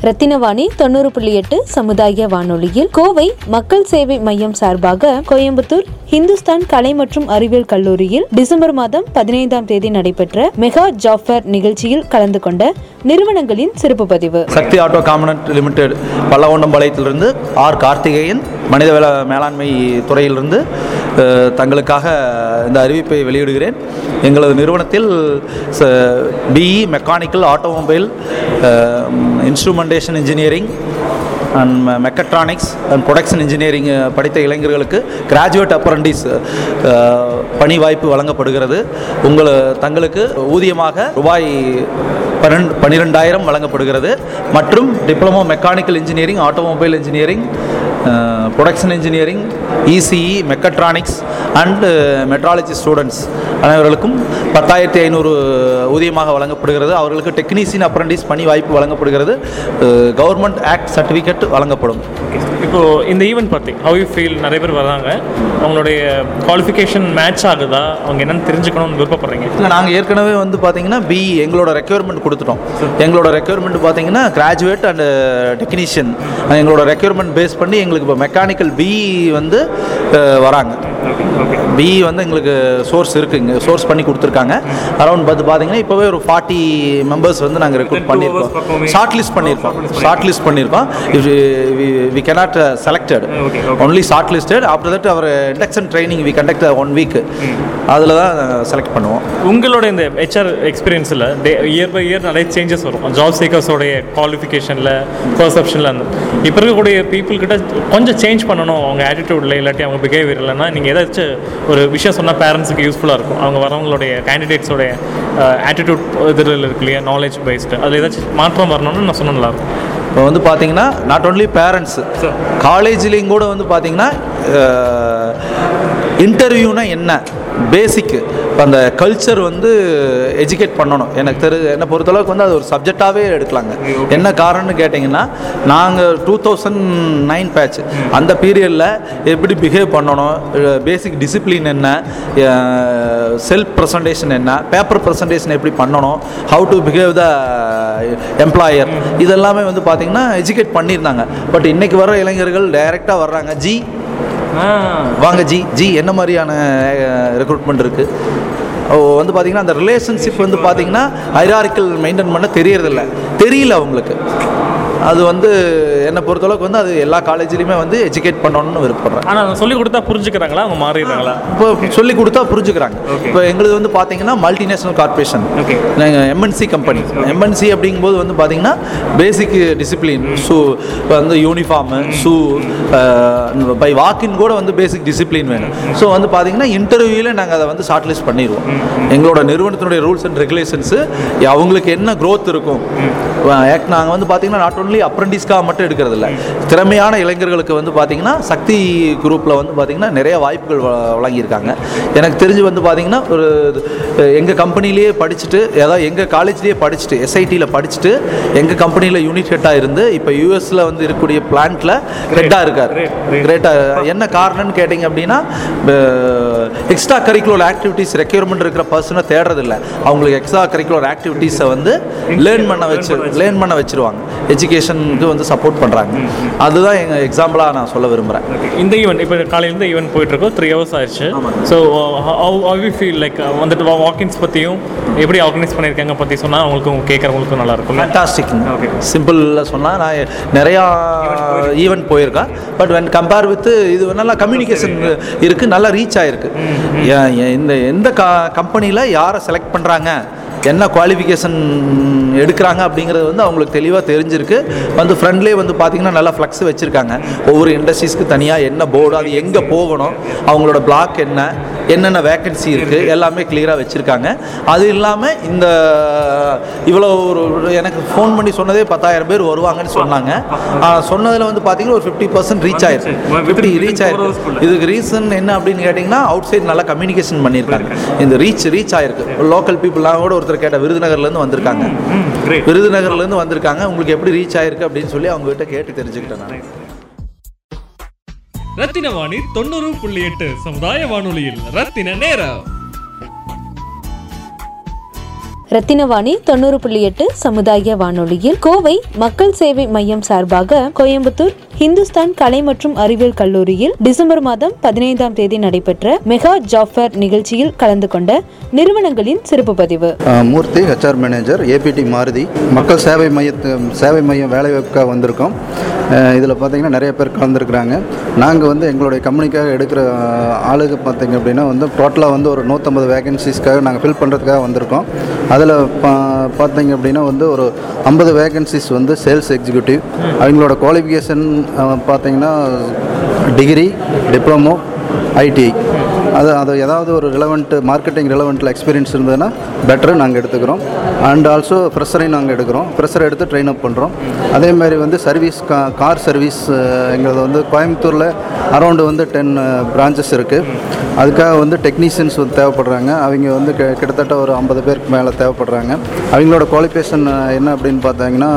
ரத்தினவாணி தொண்ணூறு புள்ளி எட்டு சமுதாய வானொலியில் கோவை மக்கள் சேவை மையம் சார்பாக கோயம்புத்தூர் ஹிந்துஸ்தான் கலை மற்றும் அறிவியல் கல்லூரியில் டிசம்பர் மாதம் பதினைந்தாம் தேதி நடைபெற்ற மெகா ஜாஃபர் நிகழ்ச்சியில் கலந்து கொண்ட நிறுவனங்களின் சிறப்பு பதிவு. சக்தி ஆட்டோ காமனட் லிமிடெட் பல்லவண்டம்பாளையத்திலிருந்து ஆர் கார்த்திகேயன் மனிதவள மேலாண்மை துறையிலிருந்து தங்களுக்காக இந்த அறிவிப்பை வெளியிடுகிறேன். எங்களது நிறுவனத்தில் BE mechanical automobile instrumentation engineering and mechatronics and production engineering படித்த இளைஞர்களுக்கு கிராஜுவேட் அப்ரண்டிஸ் uh, பணி வாய்ப்பு வழங்கப்படுகிறது. உங்கள் தங்களுக்கு ஊதியமாக ரூபாய் பன்னெண்டு பன்னிரெண்டாயிரம் வழங்கப்படுகிறது. மற்றும் diploma mechanical engineering automobile engineering production engineering ECE mechatronics and metrology students அனைவர்களுக்கும் பத்தாயிரத்தி ஐநூறு ஊதியமாக வழங்கப்படுகிறது. அவர்களுக்கு டெக்னீசியன் அப்ரண்டிஸ் பணி வாய்ப்பு வழங்கப்படுகிறது. கவர்மெண்ட் ஆக்ட் சர்டிஃபிகேட் வழங்கப்படும். இப்போ இந்த ஈவெண்ட் பற்றி ஹவ் யூ ஃபீல் நிறைய பேர் வராங்க அவங்களுடைய குவாலிஃபிகேஷன் மேட்ச் ஆகுதா? அவங்க என்னன்னு தெரிஞ்சுக்கணும்னு விருப்பப்படுறீங்க. இல்லை நாங்கள் ஏற்கனவே வந்து பார்த்தீங்கன்னா பி எங்களோட ரெக்யர்மெண்ட் கொடுத்துட்டோம். எங்களோட ரெக்யர்மெண்ட் பார்த்தீங்கன்னா கிராஜுவேட் அண்ட் டெக்னீஷியன் எங்களோட ரெக்யர்மெண்ட் பேஸ் பண்ணி எங்களுக்கு இப்போ மெக்கானிக்கல் பி வந்து வராங்க. பி வந்து எங்களுக்கு சோர்ஸ் இருக்குது இங்கே சோர்ஸ் பண்ணி கொடுத்துருக்காங்க. அரௌண்ட் பார்த்து பார்த்தீங்கன்னா இப்போவே ஒரு ஃபார்ட்டி மெம்பர்ஸ் வந்து நாங்கள் ரெக்ரூட் பண்ணியிருக்கோம். ஷார்ட் லிஸ்ட் பண்ணியிருக்கோம். ஷார்ட் லிஸ்ட் பண்ணியிருக்கோம். We cannot selected only short listed after that our induction training we conduct one week அதில் தான் செலக்ட் பண்ணுவோம். உங்களோட இந்த ஹெச்ஆர் எக்ஸ்பீரியன்ஸில் டே இயர் பை இயர் நிறைய சேஞ்சஸ் வரும். ஜாப் சீக்கர்ஸோடைய குவாலிஃபிகேஷனில் பர்செப்ஷனில் அந்த இப்போ இருக்கக்கூடிய people கிட்ட கொஞ்சம் சேஞ்ச் பண்ணணும். அவங்க ஆட்டிடியூடில் இல்லாட்டி அவங்க பிஹேவியர் இல்லைன்னா நீங்கள் ஏதாச்சும் ஒரு விஷயம் சொன்னால் பேரண்ட்ஸுக்கு யூஸ்ஃபுல்லாக இருக்கும். அவங்க வரவங்களுடைய கேண்டிடேட்ஸோடைய ஆட்டிடியூட் இதில் இருக்கு இல்லையா? நாலேஜ் பேஸ்டு அதில் ஏதாச்சும் மாற்றம் வரணும்னு நான் சொன்ன நல்லாயிருக்கும் இப்போ வந்து பார்த்தீங்கன்னா நாட் ஓன்லி பேரண்ட்ஸ் காலேஜ்லேயும் கூட வந்து பார்த்தீங்கன்னா இன்டர்வியூனா என்ன? பேசிக்கு இப்போ அந்த கல்ச்சர் வந்து எஜுகேட் பண்ணணும். எனக்கு தெரு என்னை பொறுத்தளவுக்கு வந்து அது ஒரு சப்ஜெக்டாகவே எடுக்கலாங்க. என்ன காரணம்னு கேட்டிங்கன்னா நாங்கள் டூ தௌசண்ட் நைன் பேட்ச் அந்த பீரியடில் எப்படி பிஹேவ் பண்ணணும் பேசிக் டிசிப்ளின் என்ன செல்ஃப் ப்ரெசன்டேஷன் என்ன பேப்பர் ப்ரெசன்டேஷன் எப்படி பண்ணணும் how to behave the employer இதெல்லாமே வந்து பார்த்தீங்கன்னா எஜுகேட் பண்ணியிருந்தாங்க. பட் இன்னைக்கு வர இளைஞர்கள் டைரெக்டாக வர்றாங்க. ஜி வாங்க ஜி ஜி என்ன மாதிரியான ரெக்ரூட்மெண்ட் இருக்குது வந்து பார்த்தீங்கன்னா அந்த ரிலேஷன்ஷிப் வந்து பார்த்தீங்கன்னா ஹைராரிக்கல் மெயின்டைன் பண்ண தெரியறதில்ல. தெரியல அவங்களுக்கு. அது வந்து என்னை பொறுத்தளவுக்கு வந்து அது எல்லா காலேஜ்லேயுமே வந்து எஜுகேட் பண்ணணும்னு விருப்பப்படுறேன். ஆனால் சொல்லி கொடுத்தா புரிஞ்சுக்கிறாங்களா? அவங்க மாறிடுறாங்களா? இப்போ சொல்லி கொடுத்தா புரிஞ்சுக்கிறாங்க. இப்போ எங்களுது வந்து பார்த்தீங்கன்னா மல்டிநேஷனல் கார்பரேஷன் நாங்கள் எம்என்சி கம்பெனி எம்என்சி அப்படிங்கும்போது வந்து பார்த்தீங்கன்னா பேசிக் டிசிப்ளின் ஷூ இப்போ வந்து யூனிஃபார்மு ஷூ பை வாக்கின் கூட வந்து பேசிக் டிசிப்ளின் வேணும். ஸோ வந்து பார்த்தீங்கன்னா இன்டர்வியூவில் நாங்கள் அதை வந்து ஷார்ட் லிஸ்ட் பண்ணிடுவோம் எங்களோட நிறுவனத்தினுடைய ரூல்ஸ் அண்ட் ரெகுலேஷன்ஸு அவங்களுக்கு என்ன growth இருக்கும்? நாங்கள் வந்து பார்த்தீங்கன்னா நாட் ஒன்லி அப்ரண்டிஸ்க்காக மட்டும் எடுக்கிறது இல்லை திறமையான இளைஞர்களுக்கு வந்து பார்த்தீங்கன்னா சக்தி குரூப்பில் வந்து பார்த்தீங்கன்னா நிறைய வாய்ப்புகள் வழங்கியிருக்காங்க. எனக்கு தெரிஞ்சு வந்து பார்த்தீங்கன்னா ஒரு எங்கள் கம்பெனிலேயே படிச்சுட்டு அதாவது எங்கள் காலேஜ்லேயே படிச்சுட்டு எஸ்ஐடியில் படிச்சுட்டு எங்கள் கம்பெனியில் யூனிட் ஹெட்டாக இருந்து இப்போ யூஎஸில் வந்து இருக்கக்கூடிய பிளான்ட்டில் ஹெட்டாக இருக்கார். கிரேட்டாக என்ன காரணம்னு கேட்டிங்க அப்படின்னா எக்ஸ்ட்ரா கரிக்குலர் ஆக்டிவிட்டீஸ் ரெக்யர்மெண்ட் இருக்கிற பர்சனை தேடுறதில்ல. அவங்களுக்கு எக்ஸ்ட்ரா கரிக்குலர் ஆக்டிவிட்டீஸை வந்து லேர்ன் பண்ண வச்சு லேர்ன் பண்ண வச்சிருவாங்க. எஜுகேஷனுக்கு வந்து சப்போர்ட் பண்ணுறாங்க அதுதான் எங்கள் எக்ஸாம்பிளாக நான் சொல்ல விரும்புகிறேன் இந்த ஈவெண்ட் இப்போ காலையிலேருந்து ஈவெண்ட் போயிட்டு இருக்கோம் த்ரீ ஹவர்ஸ் ஆயிடுச்சு. So how you feel like வந்துட்டு வாக்கின்ஸ் பற்றியும் எப்படி ஆர்கனைஸ் பண்ணியிருக்காங்க பற்றி சொன்னால் அவங்களுக்கும் கேட்குறவங்களுக்கும் நல்லா இருக்கும் ஃபேண்டாஸ்டிக் சிம்பிளில் சொன்னால் நான் நிறையா ஈவெண்ட் போயிருக்கேன். பட் வென் கம்பேர் வித் இது நல்லா கம்யூனிகேஷன் இருக்குது நல்லா ரீச் ஆகிருக்கு இந்த எந்த கம்பெனியில் யாரை செலக்ட் பண்ணுறாங்க என்ன குவாலிஃபிகேஷன் எடுக்கிறாங்க அப்படிங்கிறது வந்து அவங்களுக்கு தெளிவாக தெரிஞ்சிருக்கு. வந்து ஃப்ரண்ட்லேயே வந்து பார்த்திங்கன்னா நல்லா ஃப்ளக்ஸ் வச்சுருக்காங்க. ஒவ்வொரு இண்டஸ்ட்ரீஸ்க்கு தனியாக என்ன போர்டு அது எங்கே போகணும் அவங்களோட பிளாக் என்ன என்னென்ன வேக்கன்சி இருக்குது எல்லாமே கிளியராக வச்சுருக்காங்க. அது இல்லாமல் இந்த இவ்வளோ ஒரு எனக்கு ஃபோன் பண்ணி சொன்னதே பத்தாயிரம் பேர் வருவாங்கன்னு சொன்னாங்க. சொன்னதில் வந்து பார்த்தீங்கன்னா ஒரு ஃபிஃப்டி பர்சன்ட் ரீச் ஆயிருக்கு ஃபிஃப்டி ரீச் ஆயிருக்கு இதுக்கு ரீசன் என்ன அப்படின்னு கேட்டிங்கன்னா அவுட் சைடு நல்லா கம்யூனிகேஷன் பண்ணியிருக்காங்க. இந்த ரீச் ரீச் ஆயிருக்கு. லோக்கல் பீப்புளாக கூட ஒருத்தர் கேட்ட விருதுநகர்லேருந்து வந்திருக்காங்க. விருதுநகர்லேருந்து வந்திருக்காங்க. உங்களுக்கு எப்படி ரீச் ஆயிருக்கு அப்படின்னு சொல்லி அவங்க கிட்ட கேட்டு தெரிஞ்சுக்கிட்டேன் நான். ரத்தின வாணி தொண்ணூறு புள்ளி எட்டு சமுதாய வானொலியில் ரத்தின நேரம். ரத்தினவாணி தொண்ணூறு புள்ளி எட்டு சமுதாய வானொலியில். கோவை மக்கள் சேவை மையம் சார்பாக கோயம்புத்தூர் ஹிந்துஸ்தான் கலை மற்றும் அறிவியல் கல்லூரியில் டிசம்பர் மாதம் பதினைந்தாம் தேதி நடைபெற்ற மெகா ஜாஃபர் நிகழ்ச்சியில் கலந்து கொண்ட நிறுவனங்களின் சிறப்பு பதிவு. Murthy HR manager ABT Maruti மக்கள் சேவை மையத்து சேவை மையம் வேலைவாய்ப்புக்காக வந்திருக்கோம். இதில் பார்த்தீங்கன்னா நிறைய பேர் கலந்துருக்குறாங்க. நாங்கள் வந்து எங்களுடைய கம்பெனிக்காக எடுக்கிற ஆளுக்கு ஆளுங்க பார்த்தீங்க அப்படின்னா வந்து டோட்டலாக வந்து ஒரு நூற்றம்பது வேகன்சிஸ்க்காக நாங்கள் ஃபில் பண்ணுறதுக்காக வந்திருக்கோம். அதில் பா பார்த்தீங்க அப்படின்னா வந்து ஒரு ஐம்பது வேகன்சிஸ் வந்து சேல்ஸ் எக்ஸிக்யூட்டிவ் அவங்களோட குவாலிஃபிகேஷன் பார்த்தீங்கன்னா டிகிரி டிப்ளமோ ஐடிஐ அது அது ஏதாவது ஒரு ரிலவெண்ட் மார்க்கெட்டிங் ரிலவெண்ட்டில் எக்ஸ்பீரியன்ஸ் இருந்ததுன்னா பெட்டர் நாங்கள் எடுத்துக்கிறோம். அண்ட் ஆல்சோ ஃப்ரெஷரையும் நாங்கள் எடுக்கிறோம். ஃப்ரெஷர் எடுத்து ட்ரெயின் அப் பண்ணுறோம் அதே மாதிரி வந்து சர்வீஸ் கா கார் சர்வீஸ் எங்களது வந்து கோயம்புத்தூரில் அரௌண்டு வந்து டென் பிரான்ச்சஸ் இருக்குது அதுக்காக வந்து டெக்னீஷியன்ஸ் வந்து தேவைப்படுறாங்க. அவங்க வந்து கிட்டத்தட்ட ஒரு ஐம்பது பேருக்கு மேலே தேவைப்படுறாங்க. அவங்களோட குவாலிஃபிகேஷன் என்ன அப்படின்னு பார்த்தாங்கன்னா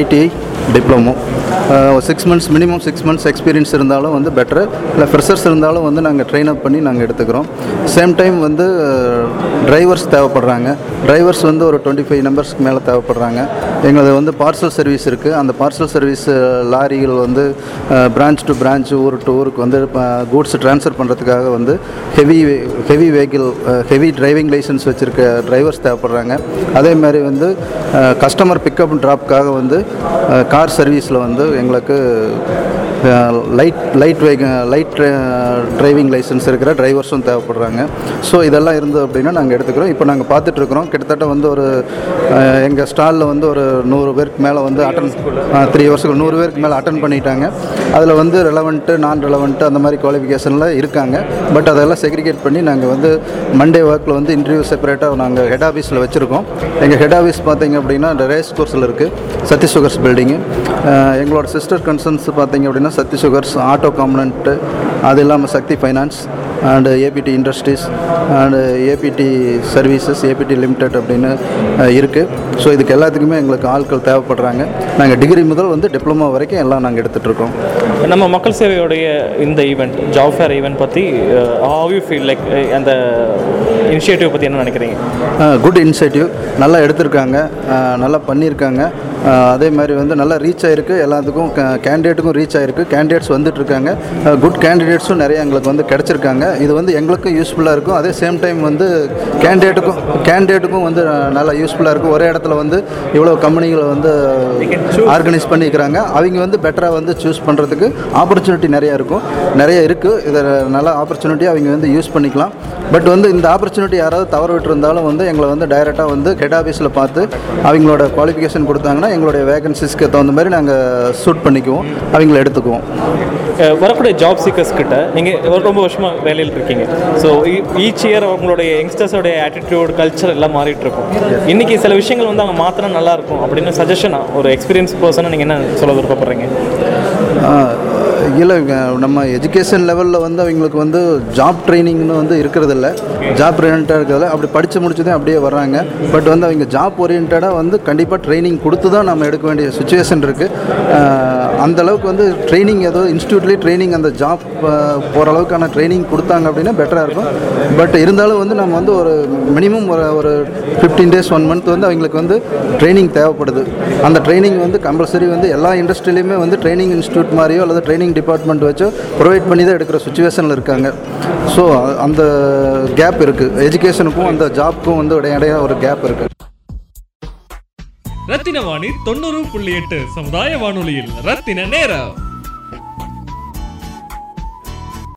ITI diploma. Six months minimum six months experience இருந்தாலும் வந்து பெட்டர் இல்லை ஃப்ரெஷர்ஸ் இருந்தாலும் வந்து நாங்கள் ட்ரெயின் அப் பண்ணி நாங்கள் எடுத்துக்கிறோம். சேம் டைம் வந்து டிரைவர்ஸ் தேவைப்படுறாங்க. டிரைவர்ஸ் வந்து ஒரு டுவெண்ட்டி ஃபைவ் நம்பர்ஸ்க்கு மேலே தேவைப்படுறாங்க. எங்களது வந்து பார்சல் சர்வீஸ் இருக்குது அந்த பார்சல் சர்வீஸ் லாரிகள் வந்து பிரான்ச் டு பிரான்ச் ஊர் டு ஊருக்கு வந்து கூட்ஸ் ட்ரான்ஸ்ஃபர் பண்ணுறதுக்காக வந்து heavy heavy vehicle heavy driving licence வச்சுருக்க டிரைவர்ஸ் தேவைப்படுறாங்க. அதே மாதிரி வந்து கஸ்டமர் பிக்கப் ட்ராப்புக்காக வந்து கார் சர்வீஸில் வந்து எங்களுக்கு light light vehicle light driving licence இருக்கிற டிரைவர்ஸும் தேவைப்படுறாங்க. ஸோ இதெல்லாம் இருந்தது அப்படின்னா நாங்கள் எடுத்துக்கிறோம். இப்போ நாங்கள் பார்த்துட்ருக்குறோம் கிட்டத்தட்ட வந்து ஒரு எங்கள் ஸ்டாலில் வந்து ஒரு நூறு பேருக்கு மேலே வந்து அட்டன் த்ரீ வருஷத்துக்கு நூறு பேருக்கு மேலே அட்டன் பண்ணிட்டாங்க. அதில் வந்து ரெலவெண்ட்டு நான் ரெலவெண்ட்டு அந்த மாதிரி குவாலிஃபிகேஷனில் இருக்காங்க. பட் அதெல்லாம் செக்ரிகேட் பண்ணி நாங்கள் வந்து மண்டே ஒர்க்கில் வந்து இன்டர்வியூ செப்பரேட்டாக நாங்கள் ஹெட் ஆஃபீஸில் வச்சுருக்கோம். எங்கள் ஹெட் ஆஃபீஸ் பார்த்தீங்க அப்படின்னா ரேஸ் கோர்ஸில் இருக்குது சத்தி சுகர்ஸ் பில்டிங்கு எங்களோட சிஸ்டர் கன்சர்ன்ஸ் பார்த்தீங்க அப்படின்னா சக்தி சுகர்ஸ் ஆட்டோ காம்பனண்ட்டு அது இல்லாமல் Sakthi finance and ABT industries and ABT services ABT limited அப்படின்னு இருக்குது ஸோ இதுக்கு எல்லாத்துக்குமே எங்களுக்கு ஆட்கள் தேவைப்படுறாங்க. நாங்கள் டிகிரி முதல் வந்து டிப்ளமோ வரைக்கும் எல்லாம் நாங்கள் எடுத்துகிட்ருக்கோம் நம்ம மக்கள் சேவையோடைய இந்த ஈவெண்ட் ஜாப் ஃபேர் ஈவெண்ட் பற்றி ஹவ் யூ ஃபீல் லைக் அந்த இனிஷியேட்டிவ் பற்றி என்ன நினைக்கிறீங்க? குட் இனிஷியேட்டிவ் நல்லா எடுத்திருக்காங்க. நல்லா பண்ணியிருக்காங்க. அதே மாதிரி வந்து நல்லா ரீச் ஆயிருக்கு. எல்லாத்துக்கும் கேண்டிடேட்டுக்கும் ரீச் ஆயிருக்கு. கேண்டிடேட்ஸ் வந்துட்டு இருக்காங்க குட் கேண்டிடேட்ஸும் நிறைய எங்களுக்கு வந்து கிடச்சிருக்காங்க. இது வந்து எங்களுக்கும் யூஸ்ஃபுல்லாக இருக்கும். அதே சேம் டைம் வந்து கேண்டிடேட்டுக்கும் கேண்டிடேட்டுக்கும் வந்து நல்லா யூஸ்ஃபுல்லாக இருக்கும். ஒரே இடத்துல வந்து இவ்வளோ கம்பெனிகளை வந்து ஆர்கனைஸ் பண்ணிக்கிறாங்க. அவங்க வந்து பெட்டராக வந்து சூஸ் பண்ணுறதுக்கு ஆப்பர்ச்சுனிட்டி நிறையா இருக்கும். நிறைய இருக்குது இதை நல்ல ஆப்பர்ச்சுனிட்டி அவங்க வந்து யூஸ் பண்ணிக்கலாம். பட் வந்து இந்த ஆப்பர்ச்சுனிட்டி யாராவது தவற விட்டுருந்தாலும் வந்து எங்களை வந்து டைரெக்டாக வந்து ஹெட் ஆஃபீஸில் பார்த்து அவங்களோட குவாலிஃபிகேஷன் கொடுத்தாங்கன்னா எங்களுடைய வேகன்சிஸ்க்கு தகுந்த மாதிரி நாங்கள் சூட் பண்ணிக்குவோம். அவங்கள எடுத்துக்குவோம். வரக்கூடிய ஜாப் சீக்கர்ஸ் கிட்ட நீங்கள் ரொம்ப வருஷமாக வேலையில் இருக்கீங்க. ஸோ ஈச் இயர் அவங்களுடைய யங்ஸ்டர்ஸோடைய ஆட்டிடியூட் கல்ச்சர் எல்லாம் மாறிட்டு இருக்கும். இன்னைக்கு சில விஷயங்கள் வந்து அவங்க மாற்றினா நல்லா இருக்கும் அப்படின்னு சஜஷனாக ஒரு எக்ஸ்பீரியன்ஸ் பர்சனாக நீங்கள் என்ன சொல்ல விருப்பப்படுறீங்க? இல்லை நம்ம எஜுகேஷன் லெவலில் வந்து அவங்களுக்கு வந்து ஜாப் ட்ரைனிங்னு வந்து இருக்கிறதில்ல. ஜாப் ஓரியன்டாக இருக்கிறதில்ல. அப்படி படித்து முடிச்சதே அப்படியே வர்றாங்க. பட் வந்து அவங்க ஜாப் ஓரியன்டாக வந்து கண்டிப்பாக ட்ரைனிங் கொடுத்து தான் நம்ம எடுக்க வேண்டிய சுச்சுவேஷன் இருக்குது அந்த அளவுக்கு வந்து ட்ரைனிங் ஏதோ இன்ஸ்டியூட்லேயே ட்ரைனிங் அந்த ஜாப் போகிற அளவுக்கான ட்ரைனிங் கொடுத்தாங்க அப்படின்னா பெட்டராக இருக்கும். பட் இருந்தாலும் வந்து நம்ம வந்து ஒரு மினிமம் ஒரு ஒரு ஃபிஃப்டீன் டேஸ் ஒன் மந்த் வந்து அவங்களுக்கு வந்து ட்ரைனிங் தேவைப்படுது. அந்த ட்ரைனிங் வந்து கம்பல்சரி வந்து எல்லா இண்டஸ்ட்ரியிலையுமே வந்து ட்ரைனிங் இன்ஸ்டியூட் மாதிரியோ அல்லது ட்ரைனிங் டிபார்ட்மெண்ட் வச்சு ப்ரொவைட் பண்ணி தான் எடுக்கிற சுச்சுவேஷனில் இருக்காங்க. ஸோ அந்த கேப் இருக்குது எஜுகேஷனுக்கும் அந்த ஜாப்க்கும் வந்து இடையிடையே ஒரு கேப் இருக்குது ரத்தின வாணி தொண்ணூறு புள்ளி எட்டு சமுதாய வானொலியில் ரத்தின நேரம்.